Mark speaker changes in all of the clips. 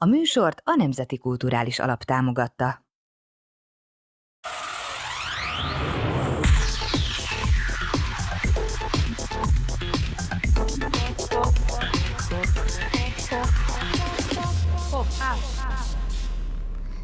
Speaker 1: A műsort a Nemzeti Kulturális Alap támogatta.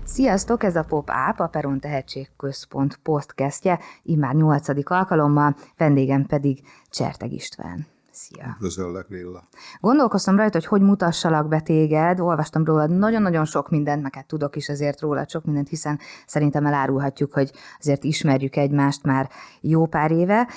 Speaker 1: Sziasztok, ez a Pop App, a Peron Tehetségközpont podcastje, immár nyolcadik alkalommal, vendégem pedig Cserteg István. Szia!
Speaker 2: Üdvözöllek, Lilla.
Speaker 1: Gondolkoztam rajta, hogy hogy mutassalak be téged, olvastam rólad nagyon-nagyon sok mindent, meg hát tudok is azért rólad sok mindent, hiszen szerintem elárulhatjuk, hogy azért ismerjük egymást már jó pár éve.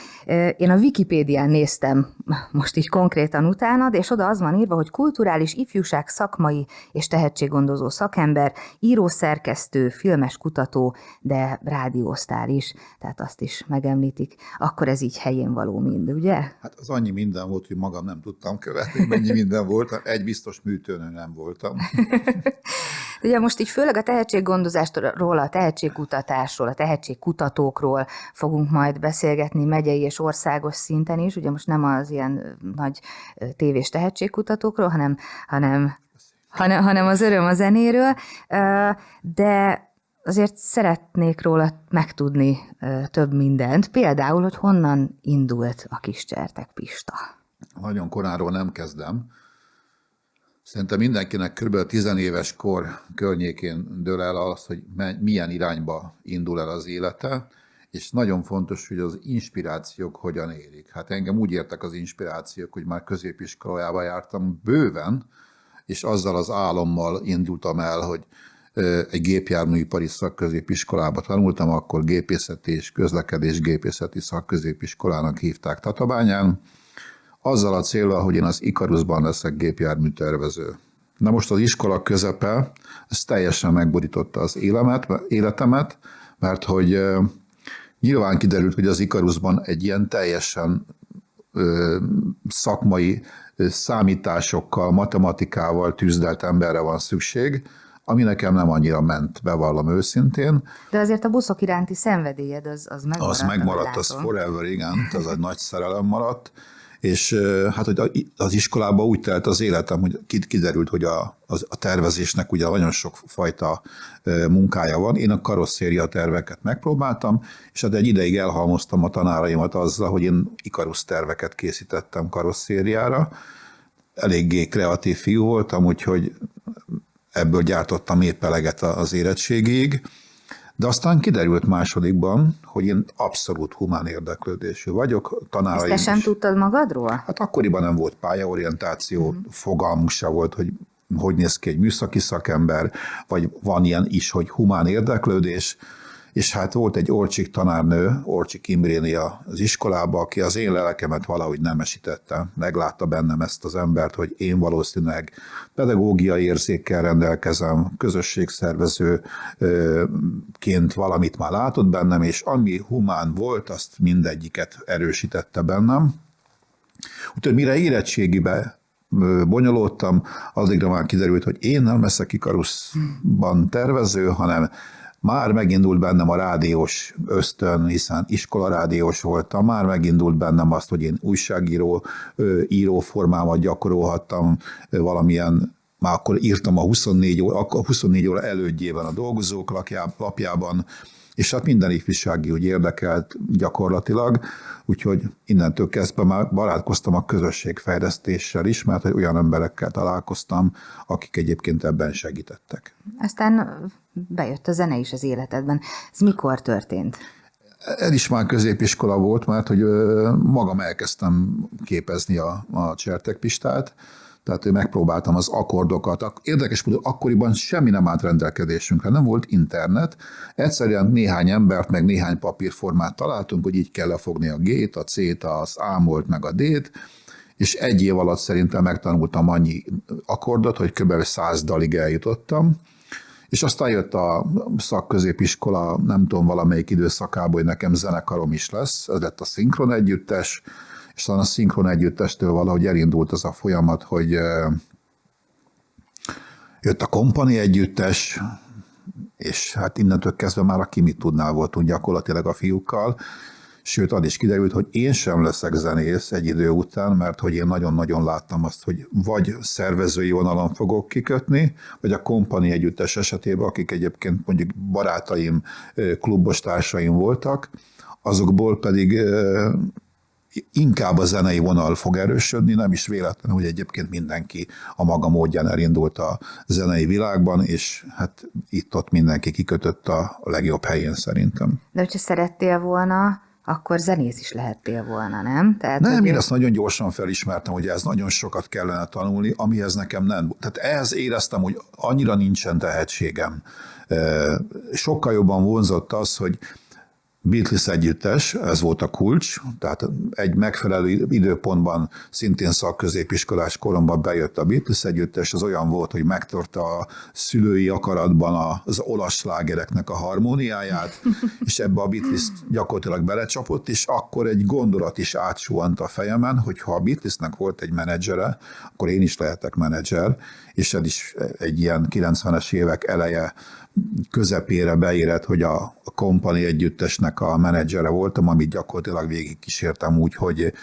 Speaker 1: Én a Wikipédián néztem most így konkrétan utánad, és oda az van írva, hogy kulturális ifjúság szakmai és tehetséggondozó szakember, író, szerkesztő, filmes kutató, de rádiósztár is, tehát azt is megemlítik. Akkor ez így helyén való mind, ugye?
Speaker 2: Hát az annyi minden minden volt, hogy magam nem tudtam követni, mennyi minden volt. Egy biztos műtőnő nem voltam.
Speaker 1: Ugye most így főleg a tehetséggondozásról, a tehetségkutatásról, a tehetségkutatókról fogunk majd beszélgetni megyei és országos szinten is. Ugye most nem az ilyen nagy tévés tehetségkutatókról, hanem, hanem, hanem, hanem az öröm a zenéről. De azért szeretnék róla megtudni több mindent, például, hogy honnan indult a kis csertek Pista.
Speaker 2: Nagyon koráról nem kezdem. Szerintem mindenkinek kb. 10 éves kor környékén dől el az, hogy milyen irányba indul el az élete, és nagyon fontos, hogy az inspirációk hogyan érik. Hát engem úgy értek az inspirációk, hogy már középiskolájába jártam bőven, és azzal az álommal indultam el, hogy egy gépjárműipari szakközépiskolába tanultam, akkor gépészeti és közlekedés gépészeti szakközépiskolának hívták Tatabányán, azzal a célral, hogy én az Ikarusban leszek gépjárműtervező. Na most az iskola közepe, ez teljesen megborította az élemet, életemet, mert hogy nyilván kiderült, hogy az Ikarusban egy ilyen teljesen szakmai számításokkal, matematikával tűzdelt emberre van szükség, ami nekem nem annyira ment, bevallom őszintén.
Speaker 1: De azért a buszok iránti szenvedélyed az, az megmaradt.
Speaker 2: Az megmaradt, az forever, igen, az egy nagy szerelem maradt, és hát hogy az iskolában úgy telt az életem, hogy kiderült, hogy a, a tervezésnek ugye nagyon sok fajta munkája van. Én a karosszéria terveket megpróbáltam, és hát egy ideig elhalmoztam a tanáraimat azzal, hogy én ikarusz terveket készítettem karosszériára. Eléggé kreatív fiú voltam, úgyhogy ebből gyártottam épp eleget az érettségig, de aztán kiderült másodikban, hogy én abszolút humán érdeklődésű vagyok.
Speaker 1: Tanáraim Ezt te sem is. tudtad magadról?
Speaker 2: Hát akkoriban nem volt pályaorientáció, mm. fogalmunk se volt, hogy hogy néz ki egy műszaki szakember, vagy van ilyen is, hogy humán érdeklődés és hát volt egy Orcsik tanárnő, Orcsik Imréni az iskolába, aki az én lelkemet valahogy nemesítette. Meglátta bennem ezt az embert, hogy én valószínűleg pedagógiai érzékkel rendelkezem, közösségszervezőként valamit már látott bennem, és ami humán volt, azt mindegyiket erősítette bennem. Úgyhogy mire érettségibe bonyolódtam, addigra már kiderült, hogy én nem leszek Ikaruszban tervező, hanem már megindult bennem a rádiós ösztön, hiszen iskolarádiós voltam, már megindult bennem azt, hogy én újságíró, íróformámat gyakorolhattam valamilyen már akkor írtam a 24 óra, a 24 óra elődjében a dolgozók lapjában, és hát minden ifjúsági úgy érdekelt gyakorlatilag, úgyhogy innentől kezdve már barátkoztam a közösségfejlesztéssel is, mert olyan emberekkel találkoztam, akik egyébként ebben segítettek.
Speaker 1: Aztán bejött a zene is az életedben. Ez mikor történt?
Speaker 2: Ez is már középiskola volt, mert hogy magam elkezdtem képezni a, a csertekpistát, tehát megpróbáltam az akkordokat. Érdekes hogy akkoriban semmi nem állt rendelkezésünkre, nem volt internet. Egyszerűen néhány embert, meg néhány papírformát találtunk, hogy így kell lefogni a G-t, a C-t, az A-molt, meg a D-t, és egy év alatt szerintem megtanultam annyi akkordot, hogy kb. száz dalig eljutottam. És aztán jött a szakközépiskola, nem tudom, valamelyik időszakában, hogy nekem zenekarom is lesz, ez lett a szinkron együttes, és talán a szinkron együttestől valahogy elindult az a folyamat, hogy jött a kompani együttes, és hát innentől kezdve már aki mit tudnál voltunk gyakorlatilag a fiúkkal, Sőt, az is kiderült, hogy én sem leszek zenész egy idő után, mert hogy én nagyon-nagyon láttam azt, hogy vagy szervezői vonalon fogok kikötni, vagy a kompani együttes esetében, akik egyébként mondjuk barátaim, klubos társaim voltak, azokból pedig inkább a zenei vonal fog erősödni, nem is véletlen, hogy egyébként mindenki a maga módján elindult a zenei világban, és hát itt-ott mindenki kikötött a legjobb helyén szerintem.
Speaker 1: De hogyha szerettél volna, akkor zenész is lehettél volna, nem?
Speaker 2: Tehát, nem, én ezt nagyon gyorsan felismertem, hogy ez nagyon sokat kellene tanulni, amihez nekem nem. Tehát ehhez éreztem, hogy annyira nincsen tehetségem. Sokkal jobban vonzott az, hogy Beatles együttes, ez volt a kulcs, tehát egy megfelelő időpontban szintén szakközépiskolás koromban bejött a Beatles együttes, az olyan volt, hogy megtörte a szülői akaratban az olasz slágereknek a harmóniáját, és ebbe a Beatles gyakorlatilag belecsapott, és akkor egy gondolat is átsuhant a fejemen, hogy ha a Beatlesnek volt egy menedzsere, akkor én is lehetek menedzser, és ez is egy ilyen 90-es évek eleje közepére beérett, hogy a kompani együttesnek a menedzsere voltam, amit gyakorlatilag végig kísértem úgy, hogy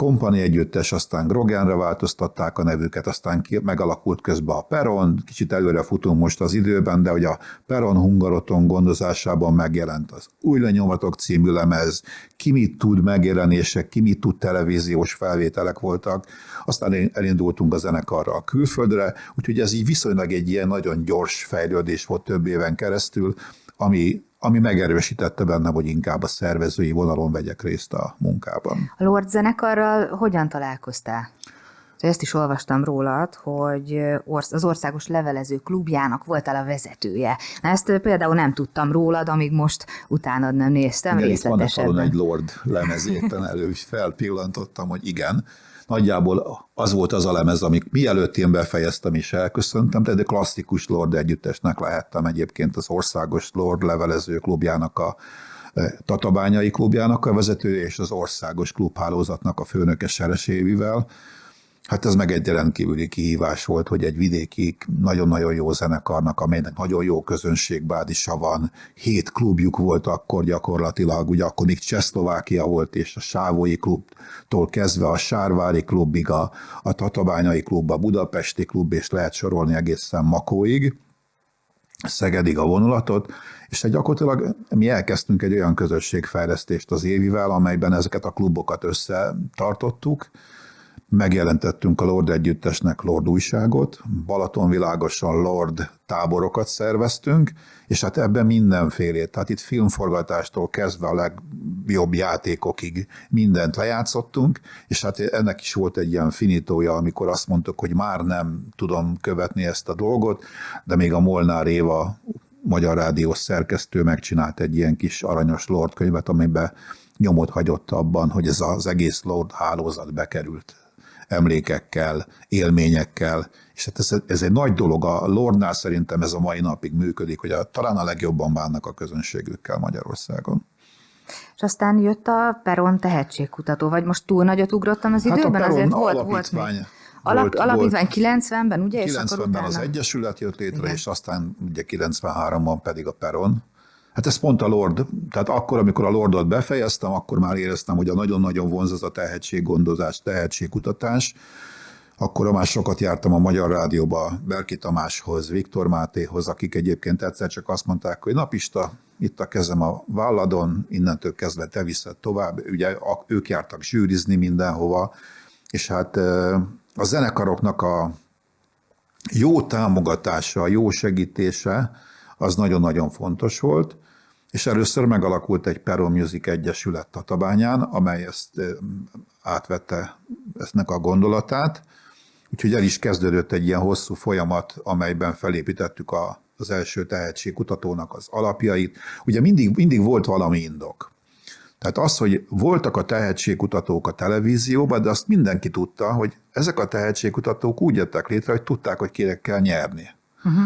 Speaker 2: kompani együttes, aztán Grogenre változtatták a nevüket, aztán megalakult közben a Peron, kicsit előre futunk most az időben, de hogy a Peron Hungaroton gondozásában megjelent az Új lenyomatok című lemez, ki mit tud megjelenések, ki mit tud televíziós felvételek voltak, aztán elindultunk a zenekarra a külföldre, úgyhogy ez így viszonylag egy ilyen nagyon gyors fejlődés volt több éven keresztül, ami ami megerősítette benne, hogy inkább a szervezői vonalon vegyek részt a munkában.
Speaker 1: A Lord zenekarral hogyan találkoztál? Ezt is olvastam rólad, hogy az országos levelező klubjának voltál a vezetője. Ezt például nem tudtam rólad, amíg most utánad nem néztem
Speaker 2: igen, részletesebben. Itt van egy Lord lemezéten elő, felpillantottam, hogy igen, nagyjából az volt az a lemez, amik mielőtt én befejeztem is elköszöntem, egy klasszikus Lord együttesnek lehettem egyébként az országos Lord levelező klubjának a e, Tatabányai klubjának a vezetője és az országos klubhálózatnak a főnöke Seresévivel, Hát ez meg egy rendkívüli kihívás volt, hogy egy vidéki nagyon-nagyon jó zenekarnak, amelynek nagyon jó közönségbázisa van, hét klubjuk volt akkor gyakorlatilag, ugye akkor még Csehszlovákia volt, és a Sávói klubtól kezdve a Sárvári klubig, a, a Tatabányai klub, a Budapesti klub, és lehet sorolni egészen Makóig, Szegedig a vonulatot, és egy gyakorlatilag mi elkezdtünk egy olyan közösségfejlesztést az évivel, amelyben ezeket a klubokat összetartottuk, megjelentettünk a Lord Együttesnek Lord újságot, Balatonvilágosan Lord táborokat szerveztünk, és hát ebben mindenfélét, tehát itt filmforgatástól kezdve a legjobb játékokig mindent lejátszottunk, és hát ennek is volt egy ilyen finitója, amikor azt mondtuk, hogy már nem tudom követni ezt a dolgot, de még a Molnár Éva Magyar Rádiós szerkesztő megcsinált egy ilyen kis aranyos Lord könyvet, amiben nyomot hagyott abban, hogy ez az egész Lord hálózat bekerült emlékekkel, élményekkel, és hát ez, ez egy nagy dolog. A Lordnál szerintem ez a mai napig működik, hogy a, talán a legjobban bánnak a közönségükkel Magyarországon.
Speaker 1: És aztán jött a Peron tehetségkutató, vagy most túl nagyot ugrottam az hát időben?
Speaker 2: Peron Azért volt, volt még.
Speaker 1: Alap, volt, alapítvány 90-ben, ugye?
Speaker 2: 90-ben az Egyesület jött létre, Igen. és aztán ugye 93-ban pedig a Peron. Hát ez pont a Lord, tehát akkor, amikor a Lordot befejeztem, akkor már éreztem, hogy a nagyon-nagyon vonz az a tehetséggondozás, tehetségkutatás, akkor már sokat jártam a Magyar Rádióba, Berki Tamáshoz, Viktor Mátéhoz, akik egyébként egyszer csak azt mondták, hogy napista, itt a kezem a válladon, innentől kezdve te viszed tovább. Ugye ők jártak zsűrizni mindenhova, és hát a zenekaroknak a jó támogatása, a jó segítése, az nagyon-nagyon fontos volt, és először megalakult egy Peron Music Egyesület Tatabányán, amely ezt átvette eztnek a gondolatát, úgyhogy el is kezdődött egy ilyen hosszú folyamat, amelyben felépítettük a, az első tehetségkutatónak az alapjait. Ugye mindig, mindig volt valami indok. Tehát az, hogy voltak a tehetségkutatók a televízióban, de azt mindenki tudta, hogy ezek a tehetségkutatók úgy jöttek létre, hogy tudták, hogy kérek kell nyerni. Uh-huh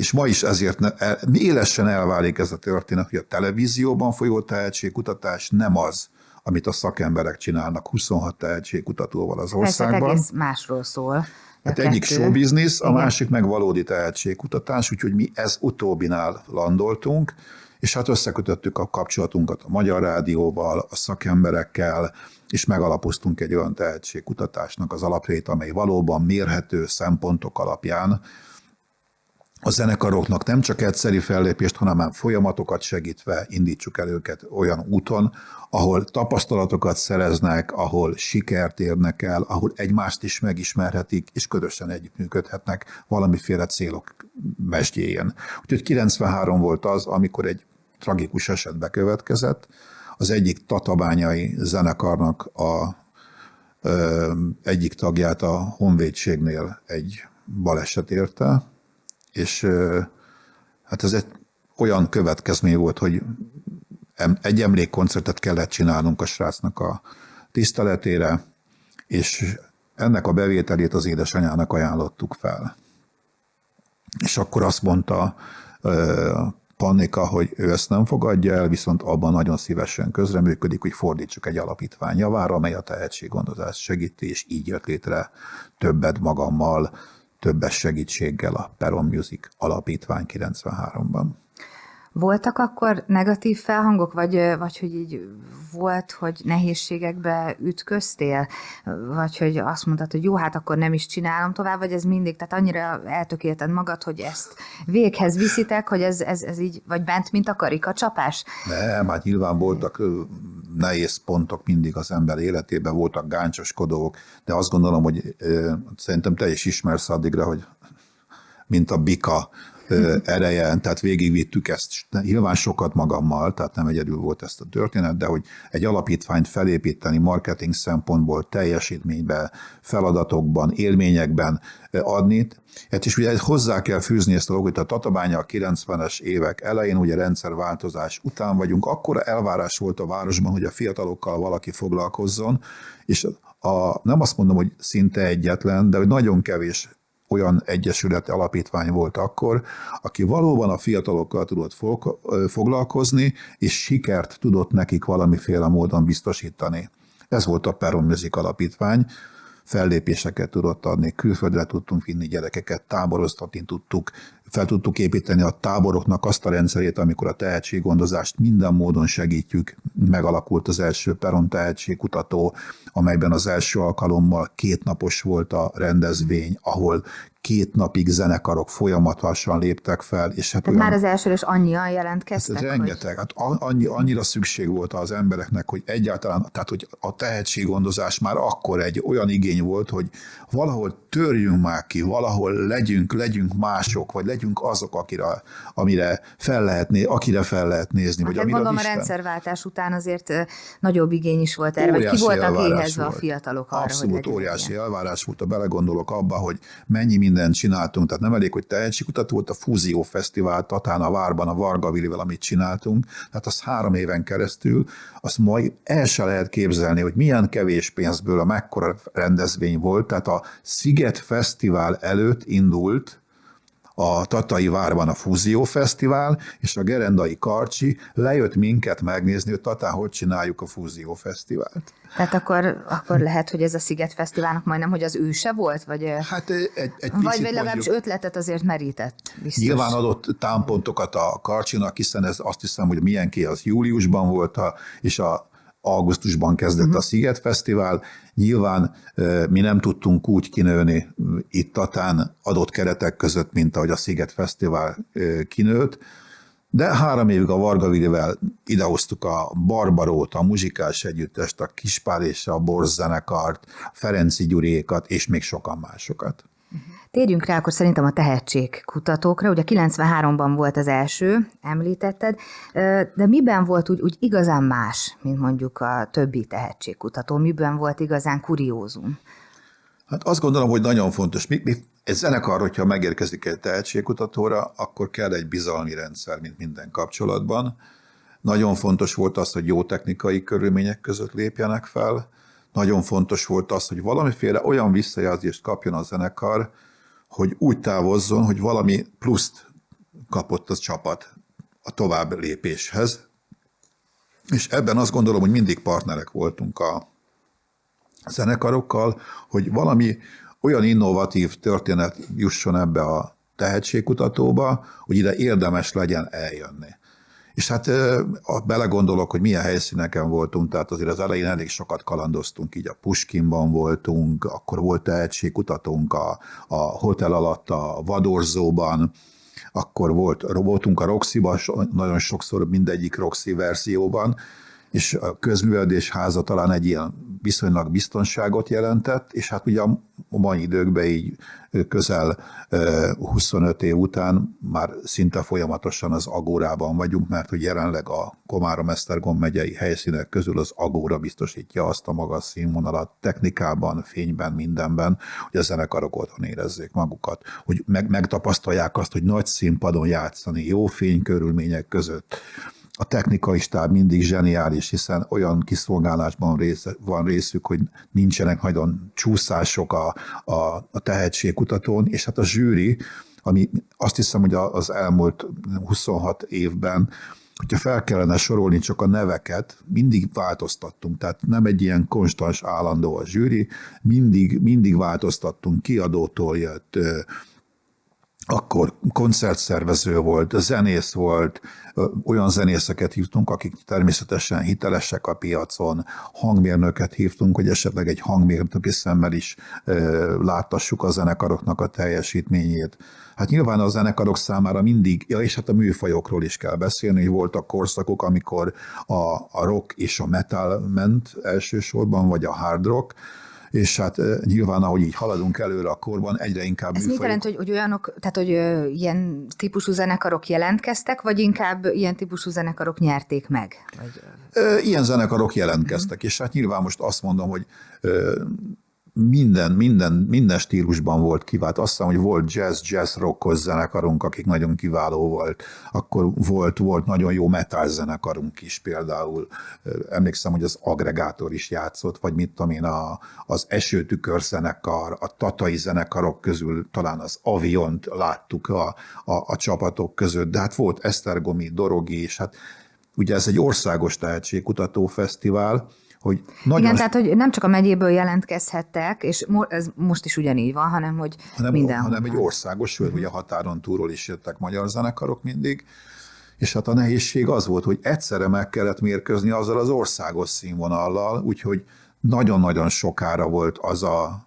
Speaker 2: és ma is ezért ne, el, élesen elválik ez a történet, hogy a televízióban folyó tehetségkutatás nem az, amit a szakemberek csinálnak 26 tehetségkutatóval az országban.
Speaker 1: Persze, egész másról szól.
Speaker 2: Hát egyik show business, a Igen. másik meg valódi tehetségkutatás, úgyhogy mi ez utóbbinál landoltunk, és hát összekötöttük a kapcsolatunkat a Magyar Rádióval, a szakemberekkel, és megalapoztunk egy olyan tehetségkutatásnak az alaprét, amely valóban mérhető szempontok alapján a zenekaroknak nem csak egyszeri fellépést, hanem már folyamatokat segítve indítsuk el őket olyan úton, ahol tapasztalatokat szereznek, ahol sikert érnek el, ahol egymást is megismerhetik, és közösen együttműködhetnek valamiféle célok mesdjéjén. Úgyhogy 93 volt az, amikor egy tragikus eset bekövetkezett. Az egyik tatabányai zenekarnak a ö, egyik tagját a honvédségnél egy baleset érte, és hát ez egy olyan következmény volt, hogy egy emlékkoncertet kellett csinálnunk a srácnak a tiszteletére, és ennek a bevételét az édesanyának ajánlottuk fel. És akkor azt mondta Pannika, hogy ő ezt nem fogadja el, viszont abban nagyon szívesen közreműködik, hogy fordítsuk egy alapítvány javára, amely a tehetséggondozást segíti, és így jött létre többet magammal, többes segítséggel a Peron Music alapítvány 93-ban.
Speaker 1: Voltak akkor negatív felhangok, vagy, vagy hogy így volt, hogy nehézségekbe ütköztél? Vagy hogy azt mondtad, hogy jó, hát akkor nem is csinálom tovább, vagy ez mindig, tehát annyira eltökélted magad, hogy ezt véghez viszitek, hogy ez, ez, ez így, vagy bent, mint a karikacsapás?
Speaker 2: Nem, hát nyilván voltak nehéz pontok mindig az ember életében, voltak gáncsoskodók, de azt gondolom, hogy szerintem te is ismersz addigra, hogy mint a bika, ereje, tehát végigvittük ezt, nyilván sokat magammal, tehát nem egyedül volt ezt a történet, de hogy egy alapítványt felépíteni marketing szempontból, teljesítményben, feladatokban, élményekben adni, hát is ugye hozzá kell fűzni ezt a dolgot, a Tatabánya a 90-es évek elején, ugye rendszerváltozás után vagyunk, akkor elvárás volt a városban, hogy a fiatalokkal valaki foglalkozzon, és a, nem azt mondom, hogy szinte egyetlen, de hogy nagyon kevés olyan egyesület alapítvány volt akkor, aki valóban a fiatalokkal tudott foglalkozni, és sikert tudott nekik valamiféle módon biztosítani. Ez volt a Peron Music Alapítvány, fellépéseket tudott adni, külföldre tudtunk vinni gyerekeket, táboroztatni tudtuk, fel tudtuk építeni a táboroknak azt a rendszerét, amikor a tehetséggondozást minden módon segítjük. Megalakult az első Peron tehetségkutató, amelyben az első alkalommal kétnapos volt a rendezvény, ahol két napig zenekarok folyamatosan léptek fel. És hát
Speaker 1: Tehát olyan, már az első is annyian jelentkeztek?
Speaker 2: Hát rengeteg. Hogy... Hát annyi, annyira szükség volt az embereknek, hogy egyáltalán, tehát hogy a tehetséggondozás már akkor egy olyan igény volt, hogy valahol törjünk már ki, valahol legyünk, legyünk mások, vagy legyünk azok, akire, amire fel lehet, akire fel lehet nézni. Hát vagy
Speaker 1: amire gondolom a rendszerváltás után azért nagyobb igény is volt erre, vagy ki voltak éhezve volt. a fiatalok arra,
Speaker 2: Abszolút hogy óriási ilyen. elvárás volt, a belegondolok abba, hogy mennyi mindent csináltunk, tehát nem elég, hogy tehetségkutató volt a Fúzió Fesztivál Tatán a Várban, a Varga Vilivel, amit csináltunk, tehát az három éven keresztül, azt majd el se lehet képzelni, hogy milyen kevés pénzből a mekkora rendezvény volt, tehát a Sziget Fesztivál előtt indult a Tatai Várban a Fúzió Fesztivál, és a Gerendai Karcsi lejött minket megnézni, hogy Tatán hogy csináljuk a Fúzió Fesztivált.
Speaker 1: Tehát akkor, akkor lehet, hogy ez a Sziget Fesztiválnak majdnem, hogy az őse volt? Vagy,
Speaker 2: hát egy, egy
Speaker 1: picit Vagy legalábbis mondjuk, ötletet azért merített. Biztos.
Speaker 2: Nyilván adott támpontokat a Karcsinak, hiszen ez azt hiszem, hogy milyen ki az júliusban volt, a, és a augusztusban kezdett uh-huh. a Sziget Fesztivál. Nyilván mi nem tudtunk úgy kinőni itt Tatán adott keretek között, mint ahogy a Sziget Fesztivál kinőtt, de három évig a Varga Vilivel idehoztuk a Barbarót, a muzsikás együttest, a Kispár és a Borzenekart, a Ferenci Gyuriékat, és még sokan másokat.
Speaker 1: Térjünk rá akkor szerintem a tehetségkutatókra. Ugye 93-ban volt az első, említetted, de miben volt úgy, úgy igazán más, mint mondjuk a többi tehetségkutató? Miben volt igazán kuriózum?
Speaker 2: Hát azt gondolom, hogy nagyon fontos. Mi, mi, egy zenekar, hogyha megérkezik egy tehetségkutatóra, akkor kell egy bizalmi rendszer, mint minden kapcsolatban. Nagyon fontos volt az, hogy jó technikai körülmények között lépjenek fel. Nagyon fontos volt az, hogy valamiféle olyan visszajelzést kapjon a zenekar, hogy úgy távozzon, hogy valami pluszt kapott a csapat a tovább lépéshez. És ebben azt gondolom, hogy mindig partnerek voltunk a zenekarokkal, hogy valami olyan innovatív történet jusson ebbe a tehetségkutatóba, hogy ide érdemes legyen eljönni. És hát belegondolok, hogy milyen helyszíneken voltunk, tehát azért az elején elég sokat kalandoztunk, így a Puskinban voltunk, akkor volt tehetségkutatónk a, a hotel alatt, a Vadorzóban, akkor volt, voltunk a Roxy-ban, nagyon sokszor mindegyik Roxy verzióban, és a közművelődés háza talán egy ilyen viszonylag biztonságot jelentett, és hát ugye a mai időkben így közel 25 év után már szinte folyamatosan az Agórában vagyunk, mert hogy jelenleg a Komárom-Esztergom megyei helyszínek közül az Agóra biztosítja azt a magas színvonalat technikában, fényben, mindenben, hogy a zenekarok otthon érezzék magukat, hogy meg, megtapasztalják azt, hogy nagy színpadon játszani, jó fénykörülmények között, a technikai stáb mindig zseniális, hiszen olyan kiszolgálásban része, van részük, hogy nincsenek nagyon csúszások a, a, a tehetségkutatón, és hát a zsűri, ami azt hiszem, hogy az elmúlt 26 évben hogyha fel kellene sorolni csak a neveket, mindig változtattunk, tehát nem egy ilyen konstans állandó a zsűri, mindig, mindig változtattunk, kiadótól jött, akkor koncertszervező volt, zenész volt, olyan zenészeket hívtunk, akik természetesen hitelesek a piacon, hangmérnöket hívtunk, hogy esetleg egy hangmérnöki szemmel is láttassuk a zenekaroknak a teljesítményét. Hát nyilván a zenekarok számára mindig, ja és hát a műfajokról is kell beszélni, hogy voltak korszakok, amikor a, a rock és a metal ment elsősorban, vagy a hard rock, és hát nyilván, ahogy így haladunk előre a korban, egyre inkább
Speaker 1: Ez mit jelent, hogy, hogy olyanok, tehát hogy ö, ilyen típusú zenekarok jelentkeztek, vagy inkább ilyen típusú zenekarok nyerték meg? Vagy...
Speaker 2: Ilyen zenekarok jelentkeztek, uh-huh. és hát nyilván most azt mondom, hogy minden, minden, minden stílusban volt kivált. Azt hiszem, hogy volt jazz, jazz rockos zenekarunk, akik nagyon kiváló volt. Akkor volt, volt nagyon jó metal zenekarunk is például. Emlékszem, hogy az agregátor is játszott, vagy mit tudom én, a, az esőtükör zenekar, a tatai zenekarok közül talán az Aviont láttuk a, a, a csapatok között, de hát volt Esztergomi, Dorogi, és hát ugye ez egy országos tehetségkutató fesztivál, hogy
Speaker 1: nagyon... Igen, tehát hogy nem csak a megyéből jelentkezhettek, és mo- ez most is ugyanígy van, hanem hogy hanem, mindenhol.
Speaker 2: Hanem egy országos, sőt, ugye a határon túlról is jöttek magyar zenekarok mindig, és hát a nehézség az volt, hogy egyszerre meg kellett mérkőzni azzal az országos színvonallal, úgyhogy nagyon-nagyon sokára volt az a,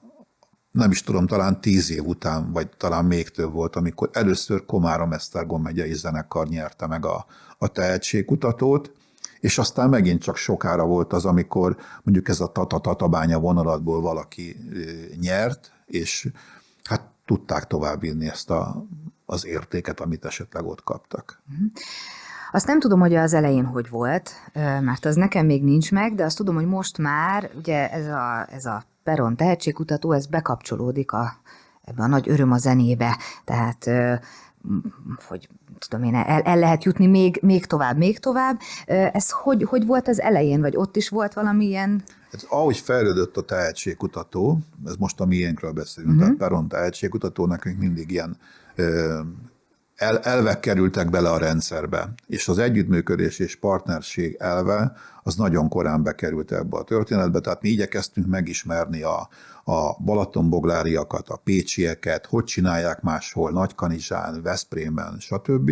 Speaker 2: nem is tudom, talán tíz év után, vagy talán még több volt, amikor először Komárom-Esztergom megyei zenekar nyerte meg a, a tehetségkutatót, és aztán megint csak sokára volt az, amikor mondjuk ez a tata-tatabánya vonalatból valaki nyert, és hát tudták továbbvinni ezt a, az értéket, amit esetleg ott kaptak. Mhm.
Speaker 1: Azt nem tudom, hogy az elején hogy volt, mert az nekem még nincs meg, de azt tudom, hogy most már ugye ez a, ez a Peron tehetségkutató, ez bekapcsolódik a, ebbe a nagy öröm a zenébe, tehát hogy tudom én, el, el lehet jutni még, még tovább, még tovább. Ez hogy, hogy volt az elején, vagy ott is volt valamilyen...
Speaker 2: Hát, ahogy fejlődött a tehetségkutató, ez most a miénkről beszélünk, uh-huh. tehát Peron tehetségkutató nekünk mindig ilyen el, elvek kerültek bele a rendszerbe, és az együttműködés és partnerség elve az nagyon korán bekerült ebbe a történetbe, tehát mi igyekeztünk megismerni a, a Balatonbogláriakat, a pécsieket, hogy csinálják máshol, Nagykanizsán, Veszprémben, stb.,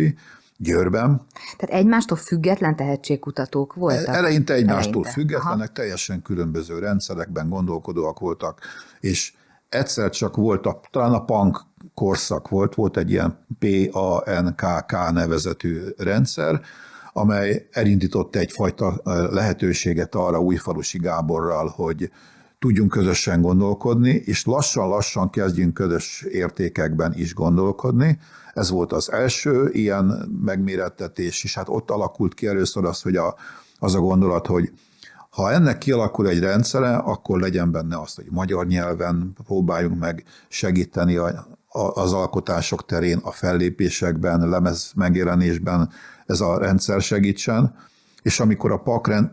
Speaker 2: Győrben.
Speaker 1: Tehát egymástól független tehetségkutatók voltak?
Speaker 2: Eleinte egymástól Eleinte. függetlenek, Aha. teljesen különböző rendszerekben gondolkodóak voltak, és egyszer csak volt, a, talán a punk korszak volt, volt egy ilyen PANKK nevezetű rendszer, amely elindított egyfajta lehetőséget arra Újfalusi Gáborral, hogy tudjunk közösen gondolkodni, és lassan-lassan kezdjünk közös értékekben is gondolkodni. Ez volt az első ilyen megmérettetés, és hát ott alakult ki először az, hogy a, az a gondolat, hogy ha ennek kialakul egy rendszere, akkor legyen benne azt, hogy magyar nyelven próbáljunk meg segíteni a, a, az alkotások terén, a fellépésekben, lemez megjelenésben ez a rendszer segítsen és amikor a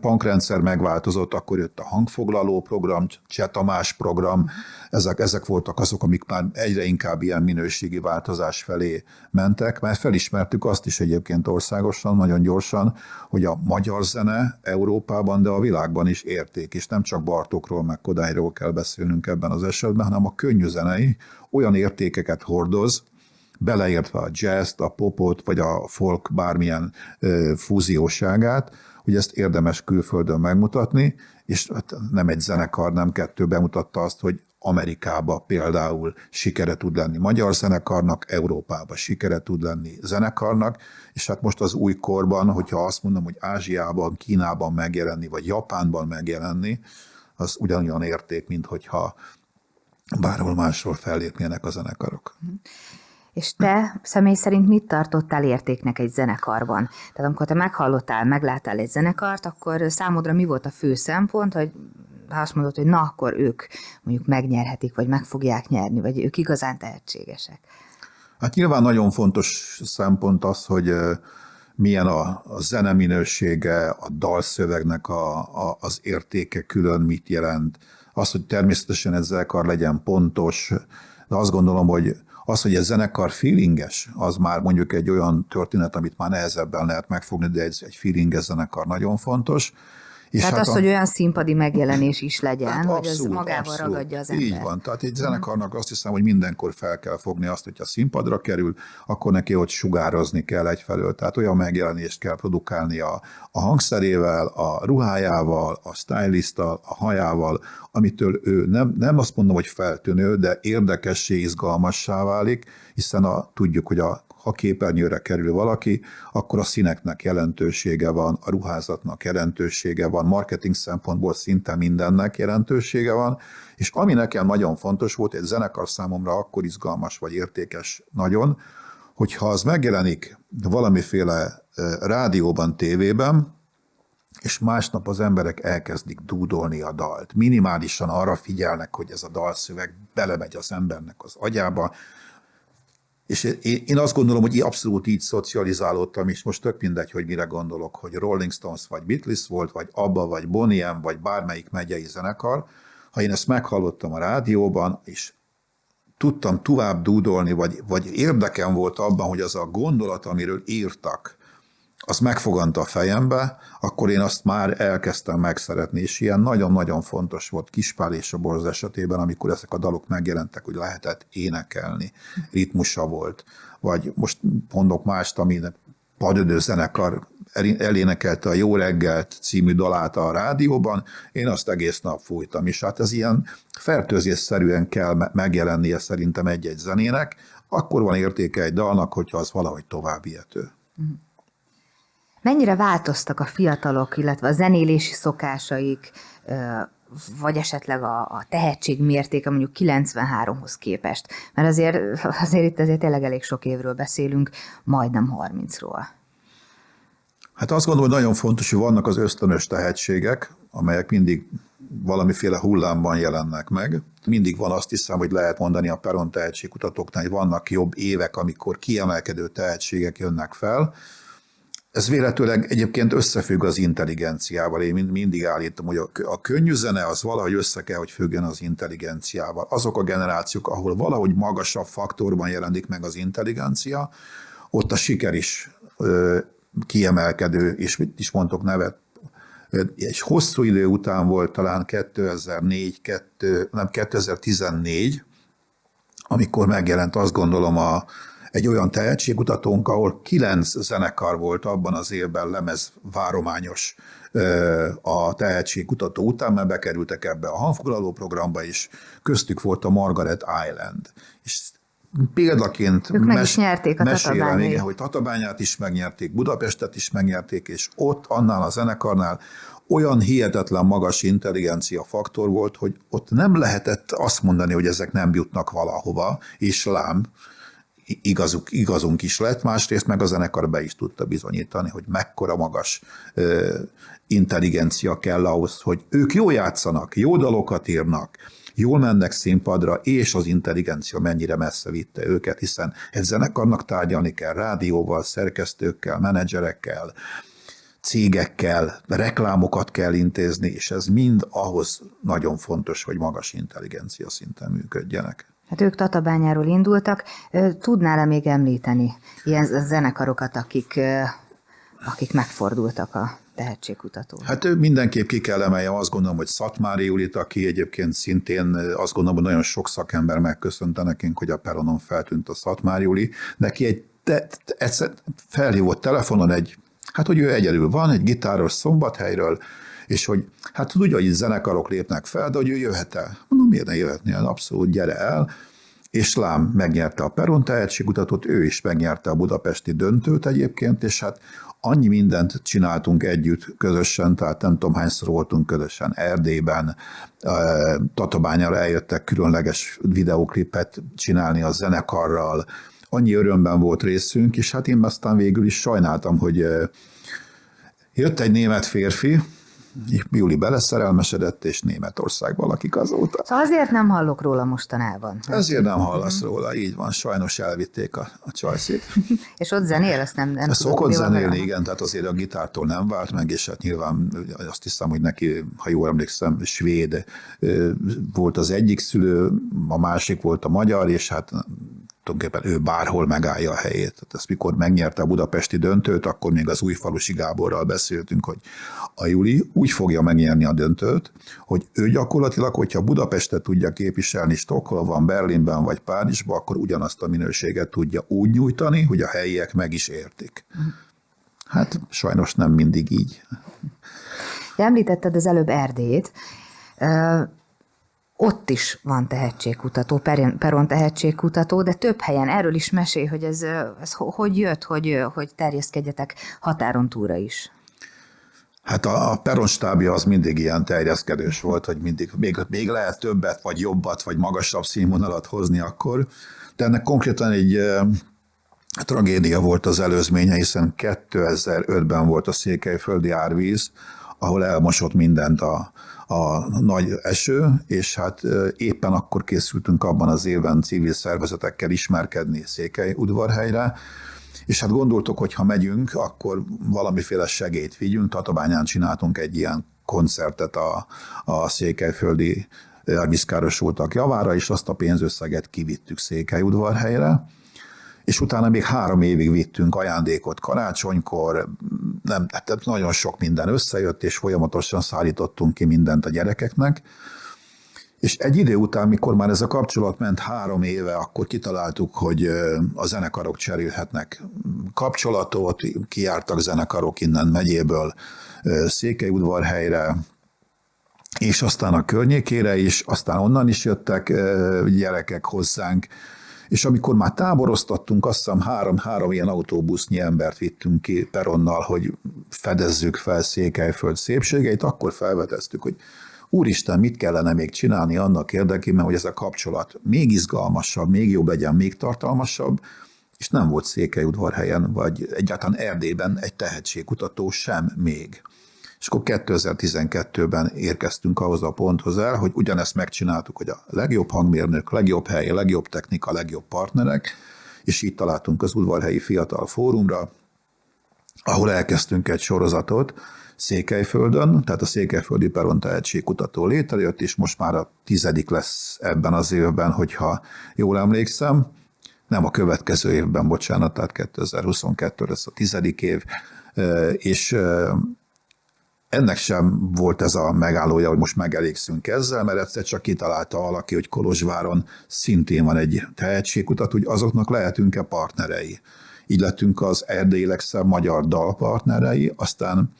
Speaker 2: pankrendszer megváltozott, akkor jött a hangfoglaló program, Csetamás program, ezek, ezek voltak azok, amik már egyre inkább ilyen minőségi változás felé mentek, mert felismertük azt is egyébként országosan, nagyon gyorsan, hogy a magyar zene Európában, de a világban is érték, és nem csak Bartókról, meg Kodályról kell beszélnünk ebben az esetben, hanem a könnyű zenei olyan értékeket hordoz, beleértve a jazz a popot, vagy a folk bármilyen fúzióságát, hogy ezt érdemes külföldön megmutatni, és hát nem egy zenekar, nem kettő bemutatta azt, hogy Amerikába például sikere tud lenni magyar zenekarnak, Európába sikere tud lenni zenekarnak, és hát most az új korban, hogyha azt mondom, hogy Ázsiában, Kínában megjelenni, vagy Japánban megjelenni, az ugyanolyan érték, mint hogyha bárhol máshol fellépnének a zenekarok.
Speaker 1: És te személy szerint mit tartottál értéknek egy zenekarban? Tehát amikor te meghallottál, megláttál egy zenekart, akkor számodra mi volt a fő szempont, hogy ha azt mondod, hogy na, akkor ők mondjuk megnyerhetik, vagy meg fogják nyerni, vagy ők igazán tehetségesek?
Speaker 2: Hát nyilván nagyon fontos szempont az, hogy milyen a, a zene minősége, a dalszövegnek a, a, az értéke külön mit jelent. Az, hogy természetesen ez zenekar legyen pontos, de azt gondolom, hogy az, hogy egy zenekar feelinges, az már mondjuk egy olyan történet, amit már nehezebben lehet megfogni, de egy, egy feelinges zenekar nagyon fontos.
Speaker 1: És tehát hát az, a... hogy olyan színpadi megjelenés is legyen, hát hogy abszolút, az magával abszolút. ragadja az ember.
Speaker 2: Így van, tehát egy zenekarnak azt hiszem, hogy mindenkor fel kell fogni azt, hogyha színpadra kerül, akkor neki ott sugározni kell egyfelől. Tehát olyan megjelenést kell produkálni a, a hangszerével, a ruhájával, a stylisttal, a hajával, amitől ő nem, nem azt mondom, hogy feltűnő, de érdekessé, izgalmassá válik, hiszen a, tudjuk, hogy a ha képernyőre kerül valaki, akkor a színeknek jelentősége van, a ruházatnak jelentősége van, marketing szempontból szinte mindennek jelentősége van, és ami nekem nagyon fontos volt, egy zenekar számomra akkor izgalmas vagy értékes nagyon, hogyha az megjelenik valamiféle rádióban, tévében, és másnap az emberek elkezdik dúdolni a dalt. Minimálisan arra figyelnek, hogy ez a dalszöveg belemegy az embernek az agyába, és én azt gondolom, hogy abszolút így szocializálódtam, és most tök mindegy, hogy mire gondolok, hogy Rolling Stones vagy Beatles volt, vagy Abba, vagy Boniem, vagy bármelyik megyei zenekar, ha én ezt meghallottam a rádióban, és tudtam tovább dúdolni, vagy, vagy érdekem volt abban, hogy az a gondolat, amiről írtak, az megfoganta a fejembe, akkor én azt már elkezdtem megszeretni, és ilyen nagyon-nagyon fontos volt Kispál és a Borz esetében, amikor ezek a dalok megjelentek, hogy lehetett énekelni, ritmusa volt. Vagy most mondok mást, ami padödő zenekar elénekelte a Jó reggelt című dalát a rádióban, én azt egész nap fújtam, és hát ez ilyen fertőzésszerűen kell megjelennie szerintem egy-egy zenének, akkor van értéke egy dalnak, hogyha az valahogy tovább ilyető. Mm.
Speaker 1: Mennyire változtak a fiatalok, illetve a zenélési szokásaik, vagy esetleg a, a tehetség mértéke mondjuk 93-hoz képest? Mert azért, azért itt azért tényleg elég sok évről beszélünk, majdnem 30-ról.
Speaker 2: Hát azt gondolom, hogy nagyon fontos, hogy vannak az ösztönös tehetségek, amelyek mindig valamiféle hullámban jelennek meg. Mindig van azt hiszem, hogy lehet mondani a Peron tehetségkutatóknál, hogy vannak jobb évek, amikor kiemelkedő tehetségek jönnek fel, ez véletőleg egyébként összefügg az intelligenciával. Én mindig állítom, hogy a könnyű zene az valahogy össze kell, hogy függjön az intelligenciával. Azok a generációk, ahol valahogy magasabb faktorban jelenik meg az intelligencia, ott a siker is ö, kiemelkedő, és mit is mondtok nevet, egy hosszú idő után volt talán 2004, 2, nem 2014, amikor megjelent azt gondolom a, egy olyan tehetségkutatónk, ahol kilenc zenekar volt abban az évben lemez várományos a tehetségkutató után, mert bekerültek ebbe a hangfoglaló programba, és köztük volt a Margaret Island. És példaként
Speaker 1: ők mes- is nyerték a
Speaker 2: mesélem, igen, hogy Tatabányát is megnyerték, Budapestet is megnyerték, és ott annál a zenekarnál olyan hihetetlen magas intelligencia faktor volt, hogy ott nem lehetett azt mondani, hogy ezek nem jutnak valahova, és lám, igazuk, igazunk is lett, másrészt meg a zenekar be is tudta bizonyítani, hogy mekkora magas ö, intelligencia kell ahhoz, hogy ők jól játszanak, jó dalokat írnak, jól mennek színpadra, és az intelligencia mennyire messze vitte őket, hiszen egy zenekarnak tárgyalni kell rádióval, szerkesztőkkel, menedzserekkel, cégekkel, reklámokat kell intézni, és ez mind ahhoz nagyon fontos, hogy magas intelligencia szinten működjenek.
Speaker 1: Hát ők Tatabányáról indultak. Tudnál-e még említeni ilyen zenekarokat, akik, akik megfordultak a tehetségkutató?
Speaker 2: Hát mindenképp ki kell emeljem, azt gondolom, hogy Szatmári Julit, aki egyébként szintén azt gondolom, hogy nagyon sok szakember megköszönte nekünk, hogy a peronon feltűnt a Szatmári Juli. Neki egy te, te, egyszer felhívott telefonon egy, hát hogy ő egyedül van, egy gitáros szombathelyről, és hogy hát tudja, hogy zenekarok lépnek fel, de hogy ő jöhet el. Mondom, miért ne jöhetnél? Abszolút, gyere el és Lám megnyerte a Peron tehetségkutatót, ő is megnyerte a budapesti döntőt egyébként, és hát annyi mindent csináltunk együtt közösen, tehát nem tudom hányszor voltunk közösen Erdélyben, Tatabányára eljöttek különleges videoklipet csinálni a zenekarral, annyi örömben volt részünk, és hát én aztán végül is sajnáltam, hogy jött egy német férfi, Júli beleszerelmesedett, és Németországban lakik azóta.
Speaker 1: Szóval azért nem hallok róla mostanában.
Speaker 2: Ezért nem hallasz róla, így van, sajnos elvitték a, a csajszét.
Speaker 1: és ott zenél, azt nem, nem
Speaker 2: Szokott zenélni, igen, tehát azért a gitártól nem vált meg, és hát nyilván azt hiszem, hogy neki, ha jól emlékszem, svéd volt az egyik szülő, a másik volt a magyar, és hát tulajdonképpen ő bárhol megállja a helyét. Tehát ezt mikor megnyerte a budapesti döntőt, akkor még az újfalusi Gáborral beszéltünk, hogy a Juli úgy fogja megnyerni a döntőt, hogy ő gyakorlatilag, hogyha Budapestet tudja képviselni Stockholmban, Berlinben vagy Párizsban, akkor ugyanazt a minőséget tudja úgy nyújtani, hogy a helyiek meg is értik. Hát sajnos nem mindig így.
Speaker 1: Említetted az előbb Erdélyt ott is van tehetségkutató, Peron tehetségkutató, de több helyen erről is mesél, hogy ez, ez hogy jött, hogy, hogy terjeszkedjetek határon túra is.
Speaker 2: Hát a Peron stábja az mindig ilyen terjeszkedős volt, hogy mindig még, még lehet többet, vagy jobbat, vagy magasabb színvonalat hozni akkor. De ennek konkrétan egy tragédia volt az előzménye, hiszen 2005-ben volt a székelyföldi árvíz, ahol elmosott mindent a, a nagy eső, és hát éppen akkor készültünk abban az évben civil szervezetekkel ismerkedni Székely udvarhelyre, és hát gondoltuk, hogy ha megyünk, akkor valamiféle segélyt vigyünk. Tatabányán csináltunk egy ilyen koncertet a, a székelyföldi elviszkárosultak javára, és azt a pénzösszeget kivittük Székelyudvarhelyre és utána még három évig vittünk ajándékot karácsonykor, nem, tehát nagyon sok minden összejött, és folyamatosan szállítottunk ki mindent a gyerekeknek, és egy idő után, mikor már ez a kapcsolat ment három éve, akkor kitaláltuk, hogy a zenekarok cserélhetnek kapcsolatot, kiártak zenekarok innen megyéből Székelyudvarhelyre, és aztán a környékére is, aztán onnan is jöttek gyerekek hozzánk, és amikor már táboroztattunk, azt hiszem három, három ilyen autóbusznyi embert vittünk ki peronnal, hogy fedezzük fel Székelyföld szépségeit, akkor felveteztük, hogy úristen, mit kellene még csinálni annak érdekében, hogy ez a kapcsolat még izgalmasabb, még jobb legyen, még tartalmasabb, és nem volt Székelyudvarhelyen, vagy egyáltalán Erdélyben egy tehetségkutató sem még. És akkor 2012-ben érkeztünk ahhoz a ponthoz el, hogy ugyanezt megcsináltuk, hogy a legjobb hangmérnök, legjobb hely, legjobb technika, legjobb partnerek, és így találtunk az Udvarhelyi Fiatal Fórumra, ahol elkezdtünk egy sorozatot Székelyföldön, tehát a Székelyföldi Peron tehetségkutató létrejött, és most már a tizedik lesz ebben az évben, hogyha jól emlékszem, nem a következő évben, bocsánat, tehát 2022 lesz a tizedik év, és ennek sem volt ez a megállója, hogy most megelégszünk ezzel, mert egyszer csak kitalálta valaki, hogy Kolozsváron szintén van egy tehetségkutat, hogy azoknak lehetünk-e partnerei. Így lettünk az erdélyi legszebb magyar dalpartnerei, aztán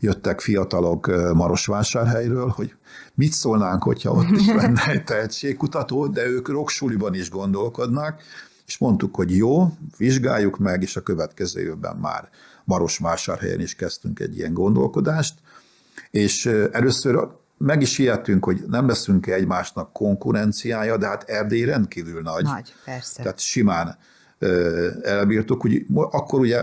Speaker 2: jöttek fiatalok Marosvásárhelyről, hogy mit szólnánk, hogyha ott is lenne egy tehetségkutató, de ők roksuliban is gondolkodnak, és mondtuk, hogy jó, vizsgáljuk meg, és a következő évben már Marosvásárhelyen is kezdtünk egy ilyen gondolkodást, és először meg is ijedtünk, hogy nem leszünk egymásnak konkurenciája, de hát Erdély rendkívül nagy.
Speaker 1: Nagy, persze.
Speaker 2: Tehát simán elbírtuk, hogy akkor ugye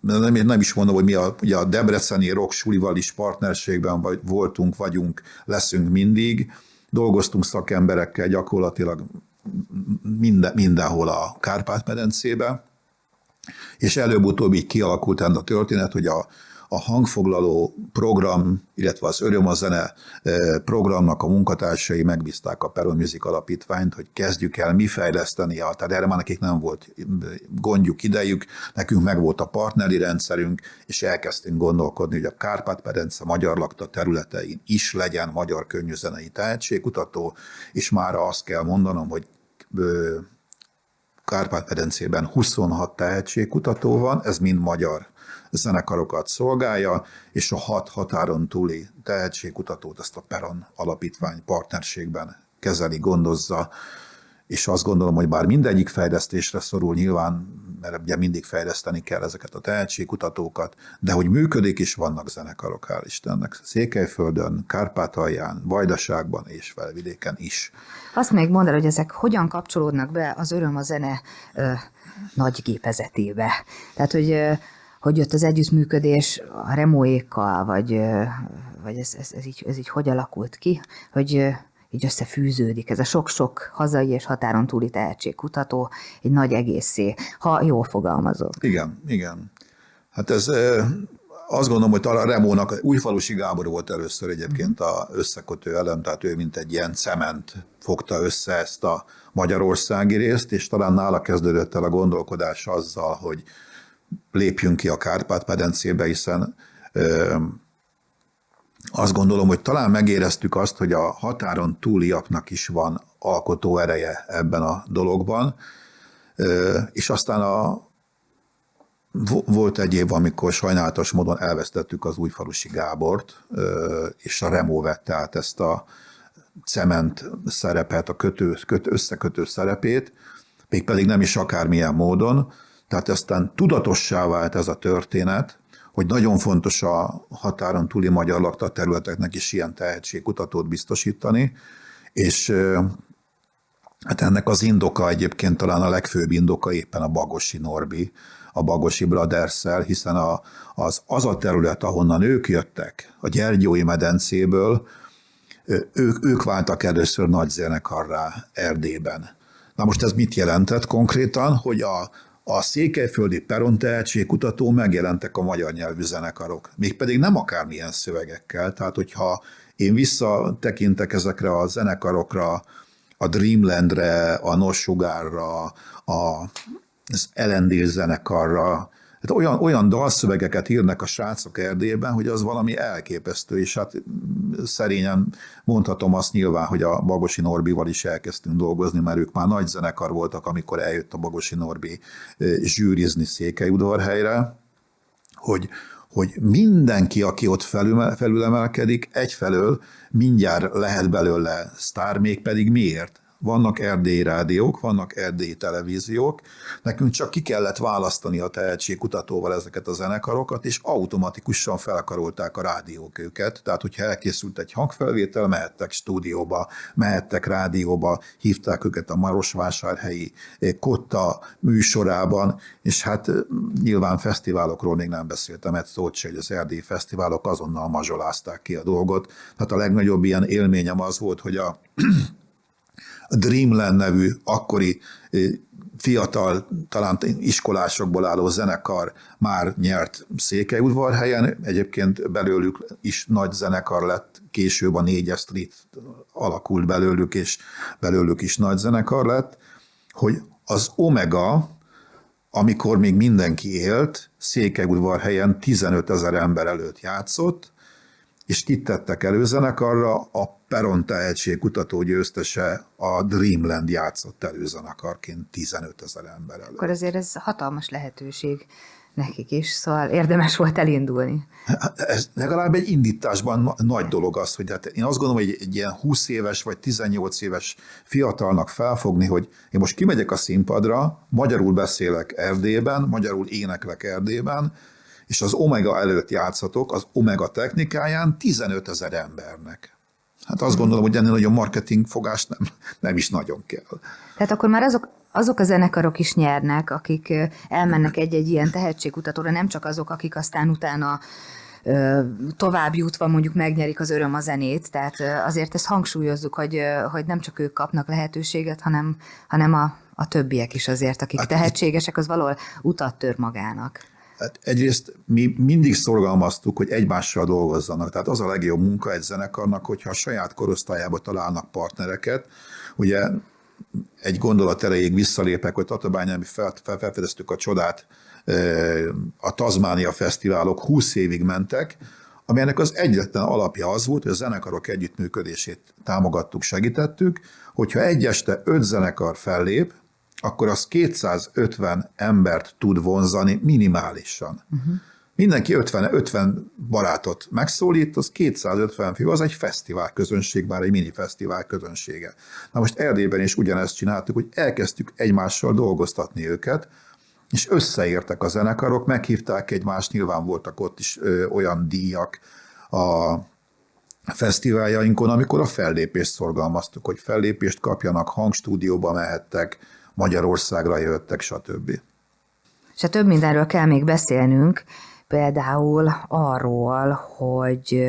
Speaker 2: nem, nem is mondom, hogy mi a, ugye a Debreceni Rocksulival is partnerségben vagy, voltunk, vagyunk, leszünk mindig. Dolgoztunk szakemberekkel gyakorlatilag minden, mindenhol a Kárpát-medencébe, és előbb-utóbb így kialakult a történet, hogy a, a hangfoglaló program, illetve az Öröm a zene programnak a munkatársai megbízták a Peron Music Alapítványt, hogy kezdjük el mi fejleszteni, tehát erre már nekik nem volt gondjuk, idejük, nekünk meg volt a partneri rendszerünk, és elkezdtünk gondolkodni, hogy a Kárpát-Pedence magyar lakta területein is legyen magyar könnyűzenei tehetségkutató, és már azt kell mondanom, hogy Kárpát-medencében 26 tehetségkutató van, ez mind magyar zenekarokat szolgálja, és a hat határon túli tehetségkutatót ezt a Peron alapítvány partnerségben kezeli, gondozza, és azt gondolom, hogy bár mindegyik fejlesztésre szorul nyilván, mert ugye mindig fejleszteni kell ezeket a tehetségkutatókat, de hogy működik is, vannak zenekarok, hál' Istennek. Székelyföldön, Kárpátalján, Vajdaságban és felvidéken is.
Speaker 1: Azt még mondd hogy ezek hogyan kapcsolódnak be az Öröm a zene ö, nagy gépezetébe. Tehát, hogy ö, hogy jött az együttműködés a remóékkal, vagy, vagy ez, ez, ez, így, ez így hogy alakult ki, hogy így összefűződik ez a sok-sok hazai és határon túli tehetségkutató egy nagy egészé, ha jól fogalmazok.
Speaker 2: Igen, igen. Hát ez azt gondolom, hogy talán Remónak, Újfalusi Gábor volt először egyébként a összekötő elem, tehát ő mint egy ilyen cement fogta össze ezt a magyarországi részt, és talán nála kezdődött el a gondolkodás azzal, hogy lépjünk ki a Kárpát-medencébe, hiszen azt gondolom, hogy talán megéreztük azt, hogy a határon túliaknak is van alkotó ereje ebben a dologban, és aztán a, volt egy év, amikor sajnálatos módon elvesztettük az újfalusi Gábort, és a Remó vette át ezt a cement szerepet, a kötő, kötő, összekötő szerepét, mégpedig nem is akármilyen módon, tehát aztán tudatossá vált ez a történet, hogy nagyon fontos a határon túli magyar lakta területeknek is ilyen tehetségkutatót biztosítani, és hát ennek az indoka egyébként talán a legfőbb indoka éppen a Bagosi Norbi, a Bagosi brothers hiszen a, az, az a terület, ahonnan ők jöttek, a Gyergyói medencéből, ők, ők váltak először nagy zenekarrá Erdélyben. Na most ez mit jelentett konkrétan, hogy a, a székelyföldi peron tehetségkutató megjelentek a magyar nyelvű zenekarok. Mégpedig nem akármilyen szövegekkel, tehát hogyha én visszatekintek ezekre a zenekarokra, a Dreamlandre, a Nossugárra, a, az Elendil zenekarra, Hát olyan, olyan dalszövegeket írnak a srácok Erdélyben, hogy az valami elképesztő, és hát szerényen mondhatom azt nyilván, hogy a Bagosi Norbival is elkezdtünk dolgozni, mert ők már nagy zenekar voltak, amikor eljött a Bagosi Norbi zsűrizni Székelyudvarhelyre, hogy, hogy mindenki, aki ott felül, felülemelkedik, egyfelől mindjárt lehet belőle sztár, még pedig miért? Vannak erdélyi rádiók, vannak erdélyi televíziók, nekünk csak ki kellett választani a tehetségkutatóval ezeket a zenekarokat, és automatikusan felkarolták a rádiók őket, tehát hogyha elkészült egy hangfelvétel, mehettek stúdióba, mehettek rádióba, hívták őket a Marosvásárhelyi Kotta műsorában, és hát nyilván fesztiválokról még nem beszéltem egy szót se, hogy az erdélyi fesztiválok azonnal mazsolázták ki a dolgot. Tehát a legnagyobb ilyen élményem az volt, hogy a Dreamland nevű akkori fiatal, talán iskolásokból álló zenekar már nyert Székelyudvarhelyen, egyébként belőlük is nagy zenekar lett, később a négyes street alakult belőlük, és belőlük is nagy zenekar lett, hogy az Omega, amikor még mindenki élt, Székelyudvarhelyen 15 ezer ember előtt játszott, és kitettek előzenekarra, a Peron tehetségkutató győztese a Dreamland játszott előzenekarként 15 ezer ember előtt.
Speaker 1: Akkor azért ez hatalmas lehetőség nekik is, szóval érdemes volt elindulni.
Speaker 2: Hát ez legalább egy indításban nagy dolog az, hogy hát én azt gondolom, hogy egy ilyen 20 éves vagy 18 éves fiatalnak felfogni, hogy én most kimegyek a színpadra, magyarul beszélek Erdélyben, magyarul éneklek Erdélyben, és az Omega előtt játszhatok az Omega technikáján 15 ezer embernek. Hát azt gondolom, hogy ennél nagyon marketing fogás nem, nem is nagyon kell.
Speaker 1: Tehát akkor már azok, azok a zenekarok is nyernek, akik elmennek egy-egy ilyen tehetségkutatóra, nem csak azok, akik aztán utána tovább jutva mondjuk megnyerik az öröm a zenét, tehát azért ezt hangsúlyozzuk, hogy, hogy nem csak ők kapnak lehetőséget, hanem, hanem a, a többiek is azért, akik hát tehetségesek, az valahol utat tör magának.
Speaker 2: Hát egyrészt mi mindig szorgalmaztuk, hogy egymással dolgozzanak. Tehát az a legjobb munka egy zenekarnak, hogyha a saját korosztályába találnak partnereket. Ugye egy gondolat erejéig visszalépek, hogy Tatabányán mi fel, fel, felfedeztük a csodát, a Tazmánia fesztiválok 20 évig mentek, amelynek az egyetlen alapja az volt, hogy a zenekarok együttműködését támogattuk, segítettük, hogyha egy este öt zenekar fellép, akkor az 250 embert tud vonzani minimálisan. Uh-huh. Mindenki 50, 50 barátot megszólít, az 250 fő, az egy fesztivál közönség, bár egy mini fesztivál közönsége. Na most Erdélyben is ugyanezt csináltuk, hogy elkezdtük egymással dolgoztatni őket, és összeértek a zenekarok, meghívták egymást, nyilván voltak ott is ö, olyan díjak a fesztiváljainkon, amikor a fellépést szorgalmaztuk, hogy fellépést kapjanak, hangstúdióba mehettek, Magyarországra jöttek, stb.
Speaker 1: És több mindenről kell még beszélnünk, például arról, hogy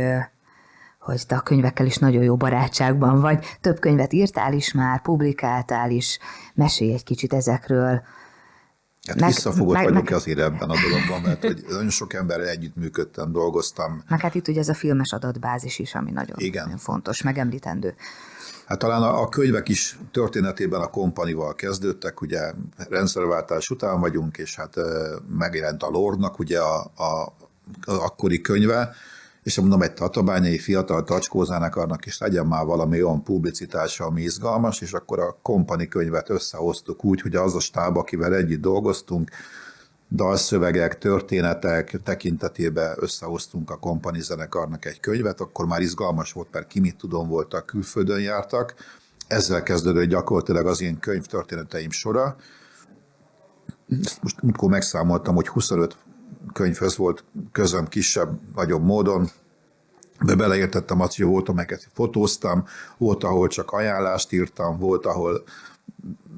Speaker 1: hogy te a könyvekkel is nagyon jó barátságban vagy. Több könyvet írtál is már, publikáltál is. Mesélj egy kicsit ezekről.
Speaker 2: Hát meg, visszafogott meg, vagyok meg, azért ebben a dologban, mert hogy nagyon sok emberrel együttműködtem, dolgoztam.
Speaker 1: Meg hát itt ugye ez a filmes adatbázis is, ami nagyon, Igen. nagyon fontos, megemlítendő.
Speaker 2: Hát talán a, a könyvek is történetében a kompanival kezdődtek, ugye rendszerváltás után vagyunk, és hát megjelent a Lordnak ugye a, a, a akkori könyve, és mondom, egy tatabányai fiatal tacskózának annak is legyen már valami olyan publicitása, ami izgalmas, és akkor a kompani könyvet összehoztuk úgy, hogy az a stáb, akivel együtt dolgoztunk, dalszövegek, történetek tekintetében összehoztunk a kompani zenekarnak egy könyvet, akkor már izgalmas volt, mert ki mit tudom voltak, külföldön jártak. Ezzel kezdődött gyakorlatilag az én könyvtörténeteim sora. Most amikor megszámoltam, hogy 25 könyvhöz volt közöm kisebb, nagyobb módon, de beleértettem azt, hogy volt, amelyeket fotóztam, volt, ahol csak ajánlást írtam, volt, ahol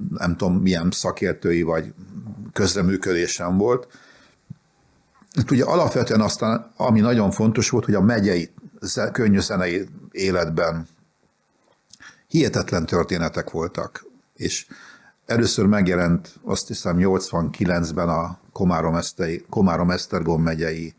Speaker 2: nem tudom, milyen szakértői vagy közreműködésem volt. Hát ugye alapvetően aztán, ami nagyon fontos volt, hogy a megyei könnyű zenei életben hihetetlen történetek voltak, és először megjelent azt hiszem 89-ben a Komárom-Esztergom megyei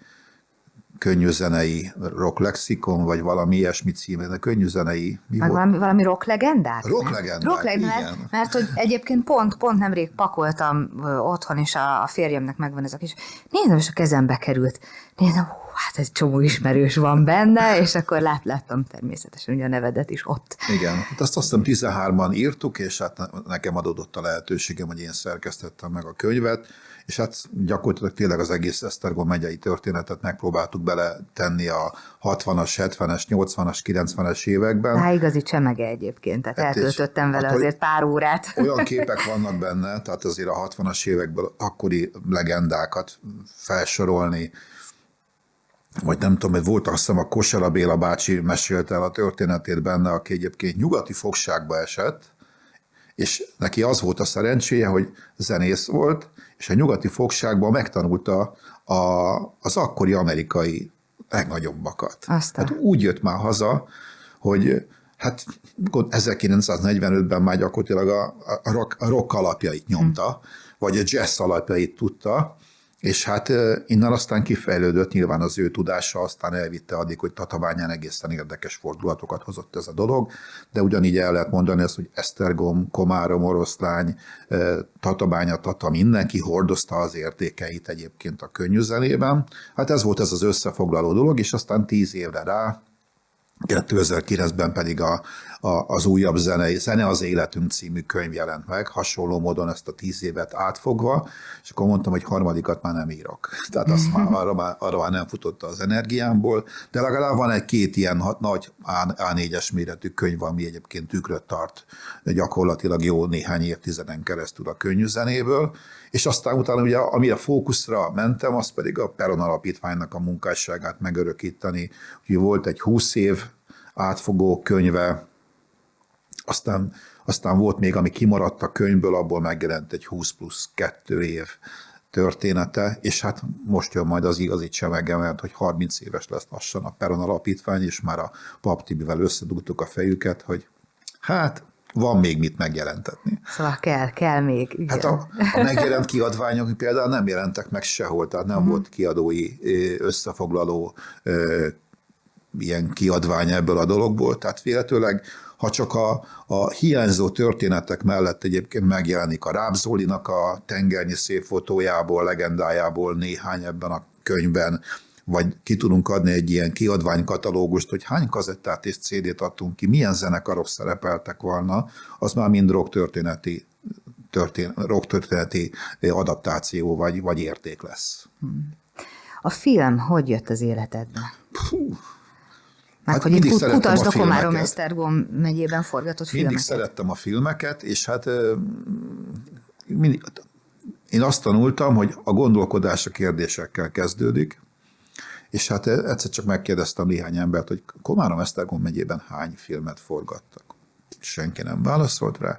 Speaker 2: könnyűzenei rock lexikon, vagy valami ilyesmi címe, de könnyűzenei.
Speaker 1: Mi Meg volt? valami, valami rock legendák?
Speaker 2: Rock legendák, rock legendák
Speaker 1: igen. Mert, mert hogy egyébként pont, pont nemrég pakoltam otthon, és a, a férjemnek megvan ez a kis, nézem, és a kezembe került. Nézem, hú, hát egy csomó ismerős van benne, és akkor lát, láttam természetesen ugye a nevedet is ott.
Speaker 2: Igen, hát azt azt hiszem 13-an írtuk, és hát nekem adódott a lehetőségem, hogy én szerkesztettem meg a könyvet, és hát gyakorlatilag tényleg az egész Esztergom megyei történetet megpróbáltuk bele tenni a 60-as, 70-es, 80-as, 90-es években.
Speaker 1: Há, igazi csemege egyébként, tehát hát eltöltöttem vele hát, azért pár órát.
Speaker 2: Olyan képek vannak benne, tehát azért a 60-as évekből akkori legendákat felsorolni, vagy nem tudom, hogy volt azt hiszem a Kosara Béla bácsi mesélte el a történetét benne, aki egyébként nyugati fogságba esett, és neki az volt a szerencséje, hogy zenész volt, és a nyugati fogságban megtanulta a, az akkori amerikai legnagyobbakat. Aztán. Hát úgy jött már haza, hogy hát 1945-ben már gyakorlatilag a, a, rock, a rock alapjait nyomta, hm. vagy a jazz alapjait tudta, és hát innen aztán kifejlődött nyilván az ő tudása, aztán elvitte addig, hogy Tatabányán egészen érdekes fordulatokat hozott ez a dolog, de ugyanígy el lehet mondani ezt, hogy Esztergom, Komárom, Oroszlány, Tatabánya, Tata, mindenki hordozta az értékeit egyébként a könnyűzenében. Hát ez volt ez az összefoglaló dolog, és aztán tíz évre rá 2009-ben pedig a, a, az újabb zene, Zene az életünk című könyv jelent meg, hasonló módon ezt a tíz évet átfogva, és akkor mondtam, hogy harmadikat már nem írok. Tehát azt már, arra, már, arra már nem futotta az energiámból, de legalább van egy két ilyen nagy A4-es méretű könyv, ami egyébként tükröt tart gyakorlatilag jó néhány évtizeden keresztül a könnyű zenéből, és aztán utána ugye, amire fókuszra mentem, az pedig a Peron Alapítványnak a munkásságát megörökíteni. Ugye volt egy 20 év átfogó könyve, aztán, aztán volt még, ami kimaradt a könyvből, abból megjelent egy 20 plusz 2 év története, és hát most jön majd az igazi csemege, mert hogy 30 éves lesz lassan a Peron Alapítvány, és már a Pap Tibivel összedugtuk a fejüket, hogy hát van még mit megjelentetni.
Speaker 1: Szóval kell, kell még. Igen.
Speaker 2: Hát a, a megjelent kiadványok például nem jelentek meg sehol, tehát nem uh-huh. volt kiadói összefoglaló ilyen kiadvány ebből a dologból, tehát véletőleg ha csak a, a hiányzó történetek mellett egyébként megjelenik a Rábzólinak a tengernyi szép fotójából, legendájából néhány ebben a könyvben, vagy ki tudunk adni egy ilyen kiadványkatalógust, hogy hány kazettát és CD-t adtunk ki, milyen zenekarok szerepeltek volna, az már mind rock-történeti történ, rock-történeti adaptáció vagy, vagy érték lesz.
Speaker 1: A film hogy jött az életedbe? Puh. Meg hát hogy itt utasd a Komárom Esztergom megyében forgatott
Speaker 2: mindig
Speaker 1: filmeket.
Speaker 2: Mindig szerettem a filmeket, és hát mindig, én azt tanultam, hogy a gondolkodás a kérdésekkel kezdődik, és hát egyszer csak megkérdeztem néhány embert, hogy Komárom Esztergom megyében hány filmet forgattak. Senki nem válaszolt rá.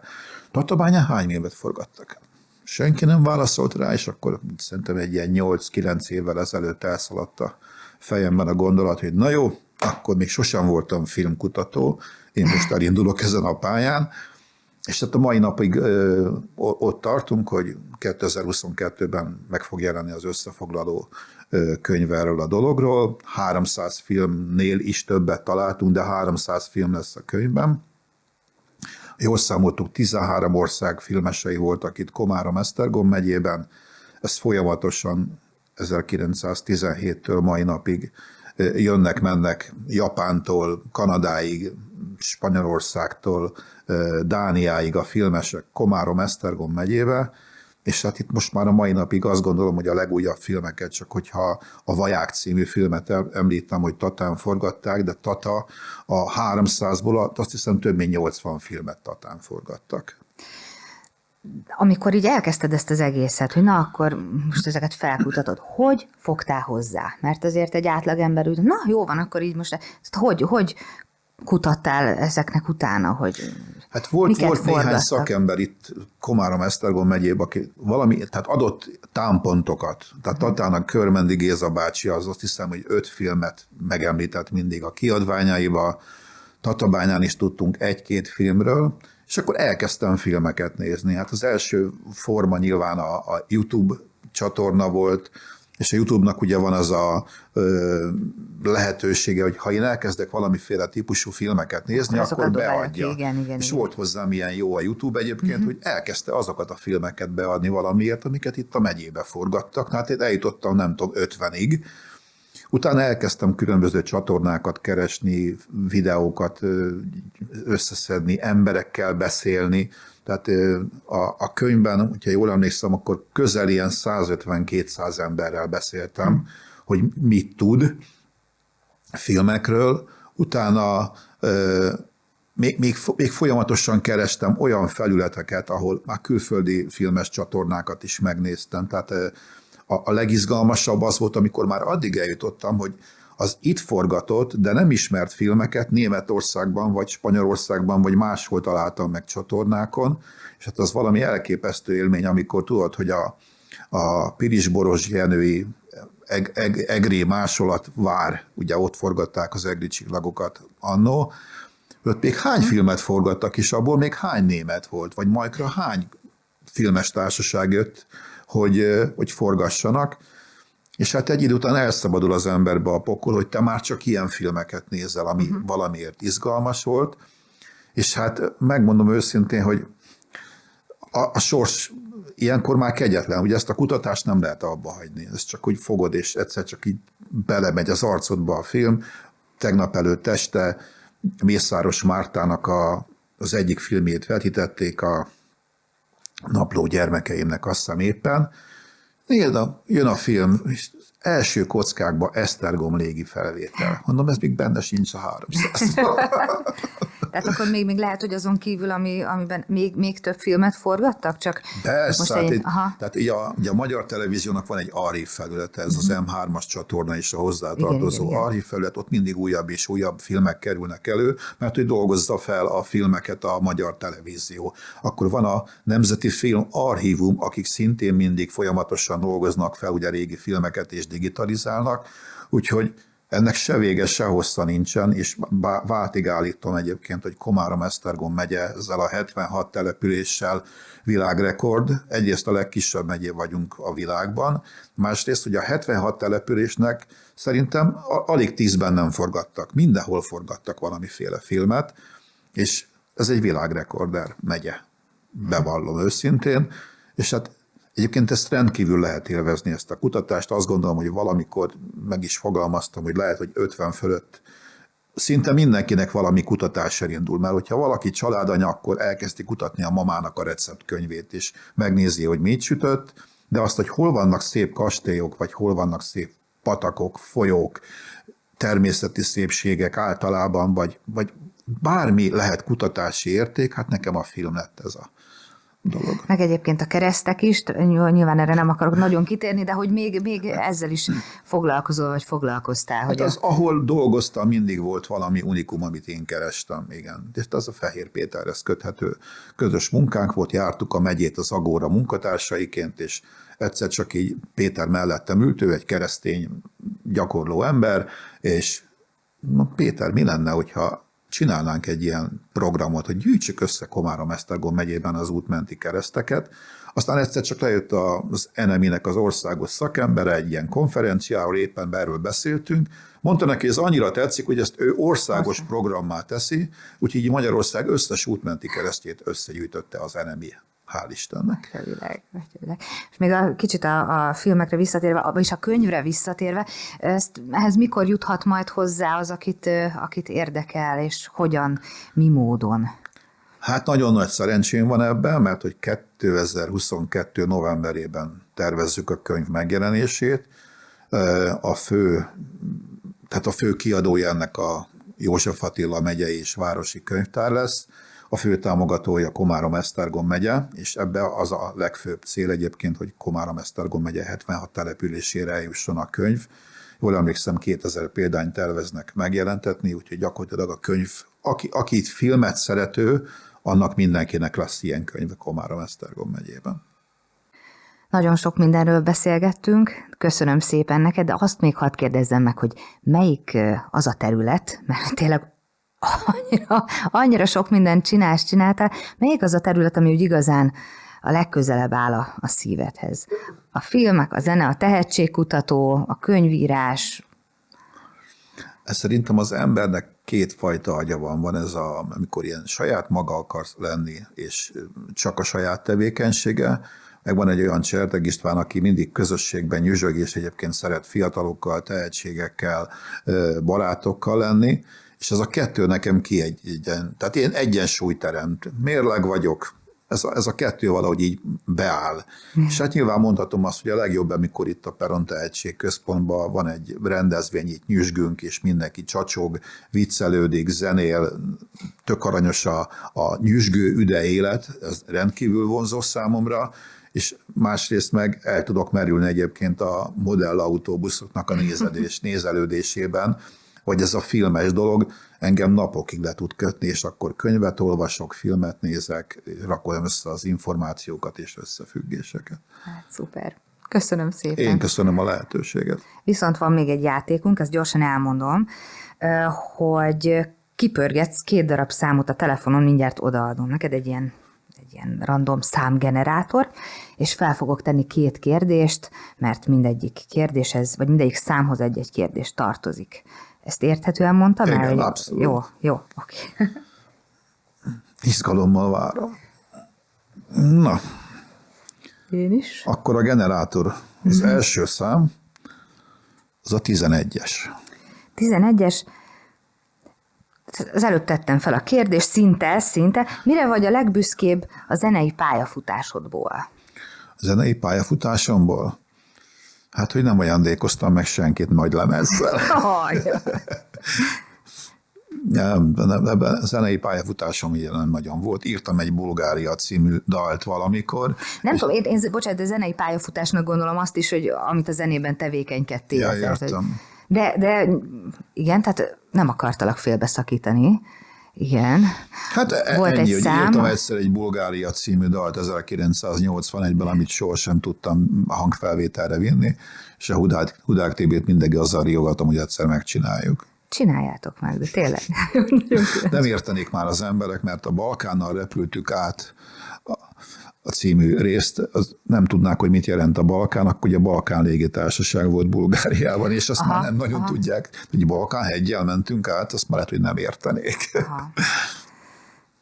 Speaker 2: Tatabányán hány filmet forgattak? Senki nem válaszolt rá, és akkor szerintem egy ilyen 8-9 évvel ezelőtt elszaladt a fejemben a gondolat, hogy na jó, akkor még sosem voltam filmkutató, én most elindulok ezen a pályán, és tehát a mai napig ö, ott tartunk, hogy 2022-ben meg fog jelenni az összefoglaló könyv erről a dologról. 300 filmnél is többet találtunk, de 300 film lesz a könyvben. Jól számoltuk, 13 ország filmesei voltak itt Komárom Esztergom megyében. Ez folyamatosan 1917-től mai napig jönnek-mennek Japántól, Kanadáig, Spanyolországtól, Dániáig a filmesek Komárom, Esztergom megyébe, és hát itt most már a mai napig azt gondolom, hogy a legújabb filmeket, csak hogyha a Vaják című filmet említem, hogy Tatán forgatták, de Tata a 300-ból azt hiszem több mint 80 filmet Tatán forgattak
Speaker 1: amikor így elkezdted ezt az egészet, hogy na akkor most ezeket felkutatod, hogy fogtál hozzá? Mert azért egy átlagember úgy, na jó van, akkor így most, hogy, hogy kutattál ezeknek utána, hogy
Speaker 2: Hát volt, volt néhány szakember itt Komárom Esztergom megyében, aki valami, tehát adott támpontokat, tehát Tatának Körmendi Géza bácsi, az azt hiszem, hogy öt filmet megemlített mindig a kiadványaiba, Tatabányán is tudtunk egy-két filmről, és akkor elkezdtem filmeket nézni. Hát az első forma nyilván a, a YouTube csatorna volt, és a YouTube-nak ugye van az a ö, lehetősége, hogy ha én elkezdek valamiféle típusú filmeket nézni, akkor, akkor beadja.
Speaker 1: Igen, igen,
Speaker 2: és
Speaker 1: igen.
Speaker 2: volt hozzám ilyen jó a YouTube egyébként, uh-huh. hogy elkezdte azokat a filmeket beadni valamiért, amiket itt a megyébe forgattak. Hát én eljutottam nem tudom 50-ig, Utána elkezdtem különböző csatornákat keresni, videókat összeszedni, emberekkel beszélni. Tehát a, a könyvben, hogyha jól emlékszem, akkor közel ilyen 150-200 emberrel beszéltem, hmm. hogy mit tud filmekről. Utána még, még, még folyamatosan kerestem olyan felületeket, ahol már külföldi filmes csatornákat is megnéztem. Tehát a, a legizgalmasabb az volt, amikor már addig eljutottam, hogy az itt forgatott, de nem ismert filmeket Németországban, vagy Spanyolországban, vagy máshol találtam meg csatornákon, és hát az valami elképesztő élmény, amikor tudod, hogy a, a Piris Boros Jenői eg, eg, Egré másolat vár, ugye ott forgatták az egri csillagokat annó, ott még hány filmet forgattak, és abból még hány német volt, vagy majkra hány filmes társaság jött hogy, hogy forgassanak, és hát egy idő után elszabadul az emberbe a pokol, hogy te már csak ilyen filmeket nézel, ami uh-huh. valamiért izgalmas volt, és hát megmondom őszintén, hogy a, a sors ilyenkor már kegyetlen, hogy ezt a kutatást nem lehet abba hagyni. Ez csak úgy fogod, és egyszer csak így belemegy az arcodba a film. Tegnap előtt este Mészáros Mártának a, az egyik filmét vetítették, a napló gyermekeimnek azt hiszem éppen, Nézd, jön a film, és első kockákba Esztergom légi felvétel. Mondom, ez még benne sincs a 300.
Speaker 1: Tehát akkor még, még lehet, hogy azon kívül, ami, amiben még, még több filmet forgattak? Csak
Speaker 2: Persze, most hát egy, aha. tehát ugye a, ugye a magyar televíziónak van egy archív felülete, ez az M3-as mhm. csatorna és a hozzátartozó archív felület, ott mindig újabb és újabb filmek kerülnek elő, mert hogy dolgozza fel a filmeket a magyar televízió. Akkor van a Nemzeti Film Archívum, akik szintén mindig folyamatosan dolgoznak fel ugye régi filmeket és digitalizálnak, úgyhogy ennek se vége, se hossza nincsen, és váltig állítom egyébként, hogy Komárom-Esztergom megye ezzel a 76 településsel világrekord. Egyrészt a legkisebb megyé vagyunk a világban, másrészt, hogy a 76 településnek szerintem alig tízben nem forgattak. Mindenhol forgattak valamiféle filmet, és ez egy világrekorder megye, bevallom őszintén, és hát Egyébként ezt rendkívül lehet élvezni, ezt a kutatást. Azt gondolom, hogy valamikor meg is fogalmaztam, hogy lehet, hogy 50 fölött szinte mindenkinek valami kutatás elindul, mert hogyha valaki családanya, akkor elkezdi kutatni a mamának a receptkönyvét, és megnézi, hogy mit sütött, de azt, hogy hol vannak szép kastélyok, vagy hol vannak szép patakok, folyók, természeti szépségek általában, vagy, vagy bármi lehet kutatási érték, hát nekem a film lett ez a dolog.
Speaker 1: Meg egyébként a keresztek is, nyilván erre nem akarok nagyon kitérni, de hogy még, még ezzel is foglalkozol, vagy foglalkoztál. Hát
Speaker 2: hogy az, a... ahol dolgoztam, mindig volt valami unikum, amit én kerestem, igen. És az a Fehér Péterhez köthető közös munkánk volt, jártuk a megyét az Agóra munkatársaiként, és egyszer csak így Péter mellettem ült, ő egy keresztény gyakorló ember, és na Péter, mi lenne, hogyha csinálnánk egy ilyen programot, hogy gyűjtsük össze Komárom-Esztergom megyében az útmenti kereszteket. Aztán egyszer csak lejött az NMI-nek az országos szakembere egy ilyen konferenciáról, éppen erről beszéltünk, Mondta neki, hogy ez annyira tetszik, hogy ezt ő országos programmá teszi, úgyhogy Magyarország összes útmenti keresztjét összegyűjtötte az NMI hál' Istennek.
Speaker 1: Atyavileg, atyavileg. És még a kicsit a, a filmekre visszatérve, vagyis a könyvre visszatérve, ezt, ehhez mikor juthat majd hozzá az, akit, akit érdekel, és hogyan, mi módon?
Speaker 2: Hát nagyon nagy szerencsém van ebben, mert hogy 2022. novemberében tervezzük a könyv megjelenését. A fő, tehát a fő kiadója ennek a József Attila megyei és városi könyvtár lesz, a fő támogatója Komárom-Esztergom megye, és ebbe az a legfőbb cél egyébként, hogy Komárom-Esztergom megye 76 településére eljusson a könyv. Jól emlékszem, 2000 példányt terveznek megjelentetni, úgyhogy gyakorlatilag a könyv, aki, aki itt filmet szerető, annak mindenkinek lesz ilyen könyv Komárom-Esztergom megyében.
Speaker 1: Nagyon sok mindenről beszélgettünk, köszönöm szépen neked, de azt még hadd kérdezzem meg, hogy melyik az a terület, mert tényleg annyira, annyira sok mindent csinálsz, csináltál. Melyik az a terület, ami úgy igazán a legközelebb áll a, a szívedhez? A filmek, a zene, a tehetségkutató, a könyvírás?
Speaker 2: Ez szerintem az embernek kétfajta agya van. Van ez, a, amikor ilyen saját maga akarsz lenni, és csak a saját tevékenysége, meg van egy olyan Cserteg István, aki mindig közösségben nyüzsög, és egyébként szeret fiatalokkal, tehetségekkel, barátokkal lenni, és ez a kettő nekem kiegyen, tehát én egyensúly teremt, mérleg vagyok, ez a, ez a kettő valahogy így beáll. Mm. És hát nyilván mondhatom azt, hogy a legjobb, amikor itt a Peron Tehetség Központban van egy rendezvény, itt nyüzsgünk, és mindenki csacsog, viccelődik, zenél, tök aranyos a, a nyüzsgő üde élet, ez rendkívül vonzó számomra, és másrészt meg el tudok merülni egyébként a modellautóbuszoknak a nézedés, nézelődésében, hogy ez a filmes dolog engem napokig le tud kötni, és akkor könyvet olvasok, filmet nézek, rakom össze az információkat és összefüggéseket.
Speaker 1: Hát szuper. Köszönöm szépen.
Speaker 2: Én köszönöm a lehetőséget.
Speaker 1: Viszont van még egy játékunk, ezt gyorsan elmondom, hogy kipörgetsz két darab számot a telefonon, mindjárt odaadom neked egy ilyen egy ilyen random számgenerátor, és fel fogok tenni két kérdést, mert mindegyik kérdéshez, vagy mindegyik számhoz egy-egy kérdés tartozik. Ezt érthetően mondtam
Speaker 2: Igen, el? abszolút.
Speaker 1: Jó, jó, oké. Okay.
Speaker 2: Izgalommal várom. Na.
Speaker 1: Én is.
Speaker 2: Akkor a generátor, az mm-hmm. első szám, az a 11-es.
Speaker 1: 11-es. Az előbb tettem fel a kérdést, szinte, szinte. Mire vagy a legbüszkébb a zenei pályafutásodból?
Speaker 2: A zenei pályafutásomból? Hát, hogy nem ajándékoztam meg senkit nagy lemezzel. nem, ebben a zenei pályafutásom így nem nagyon volt. Írtam egy Bulgária című dalt valamikor.
Speaker 1: Nem és... tudom, én, én bocsánat, a zenei pályafutásnak gondolom azt is, hogy amit a zenében tevékenykedtél.
Speaker 2: Ja, értem.
Speaker 1: De, de igen, tehát nem akartalak félbeszakítani, Igen.
Speaker 2: Hát e-
Speaker 1: Volt
Speaker 2: ennyi,
Speaker 1: egy
Speaker 2: hogy
Speaker 1: szám.
Speaker 2: írtam egyszer egy Bulgária című dalt 1981-ben, amit sohasem tudtam a hangfelvételre vinni, és a Hudák, Hudák TB-t mindenki azzal riogatom, hogy egyszer megcsináljuk.
Speaker 1: Csináljátok meg, de tényleg.
Speaker 2: Nem értenék már az emberek, mert a Balkánnal repültük át a, című részt, az nem tudnák, hogy mit jelent a Balkán, akkor ugye a Balkán légitársaság volt Bulgáriában, és azt aha, már nem nagyon aha. tudják, hogy Balkán hegyel mentünk át, azt már lehet, hogy nem értenék.
Speaker 1: Aha.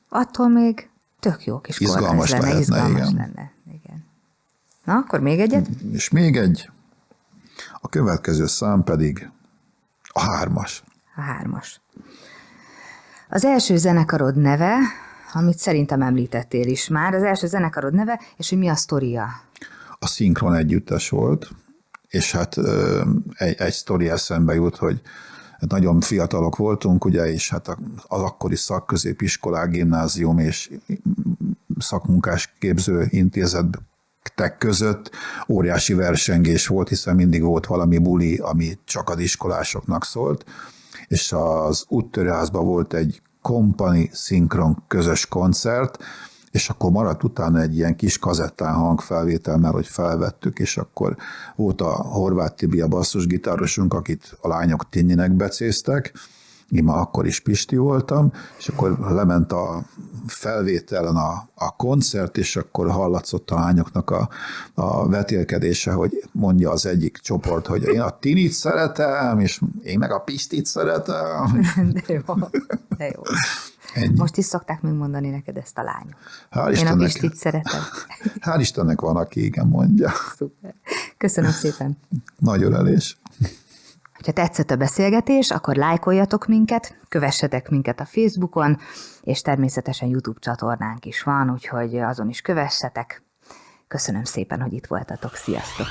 Speaker 1: Attól még tök jó kis
Speaker 2: Izgalmas
Speaker 1: lenne,
Speaker 2: lehetne,
Speaker 1: izgalmas
Speaker 2: igen.
Speaker 1: lenne. Igen. Na, akkor még egyet?
Speaker 2: És még egy, a következő szám pedig a hármas.
Speaker 1: A hármas. Az első zenekarod neve, amit szerintem említettél is már, az első zenekarod neve, és hogy mi a sztoria?
Speaker 2: A szinkron együttes volt, és hát egy, egy sztori eszembe jut, hogy nagyon fiatalok voltunk, ugye, és hát az akkori szakközépiskolák, gimnázium és szakmunkás képző intézetek között óriási versengés volt, hiszen mindig volt valami buli, ami csak az iskolásoknak szólt, és az úttörőházban volt egy kompani szinkron közös koncert, és akkor maradt utána egy ilyen kis kazettán hangfelvétel, mert hogy felvettük, és akkor volt a Horváth Tibi, a basszusgitárosunk, akit a lányok Tinyinek becéztek, én már akkor is Pisti voltam, és akkor lement a felvételen a, a koncert, és akkor hallatszott a lányoknak a, a vetélkedése, hogy mondja az egyik csoport, hogy én a Tinit szeretem, és én meg a Pistit szeretem.
Speaker 1: De jó, de jó.
Speaker 2: Ennyi.
Speaker 1: Most is szokták még mondani neked ezt a lányok.
Speaker 2: Hál'
Speaker 1: Én a
Speaker 2: Istennek,
Speaker 1: Pistit szeretem.
Speaker 2: hál' Istennek van, aki igen mondja.
Speaker 1: Szuper. Köszönöm szépen.
Speaker 2: Nagy ölelés.
Speaker 1: Ha tetszett a beszélgetés, akkor lájkoljatok minket, kövessetek minket a Facebookon, és természetesen YouTube csatornánk is van, úgyhogy azon is kövessetek. Köszönöm szépen, hogy itt voltatok. Sziasztok!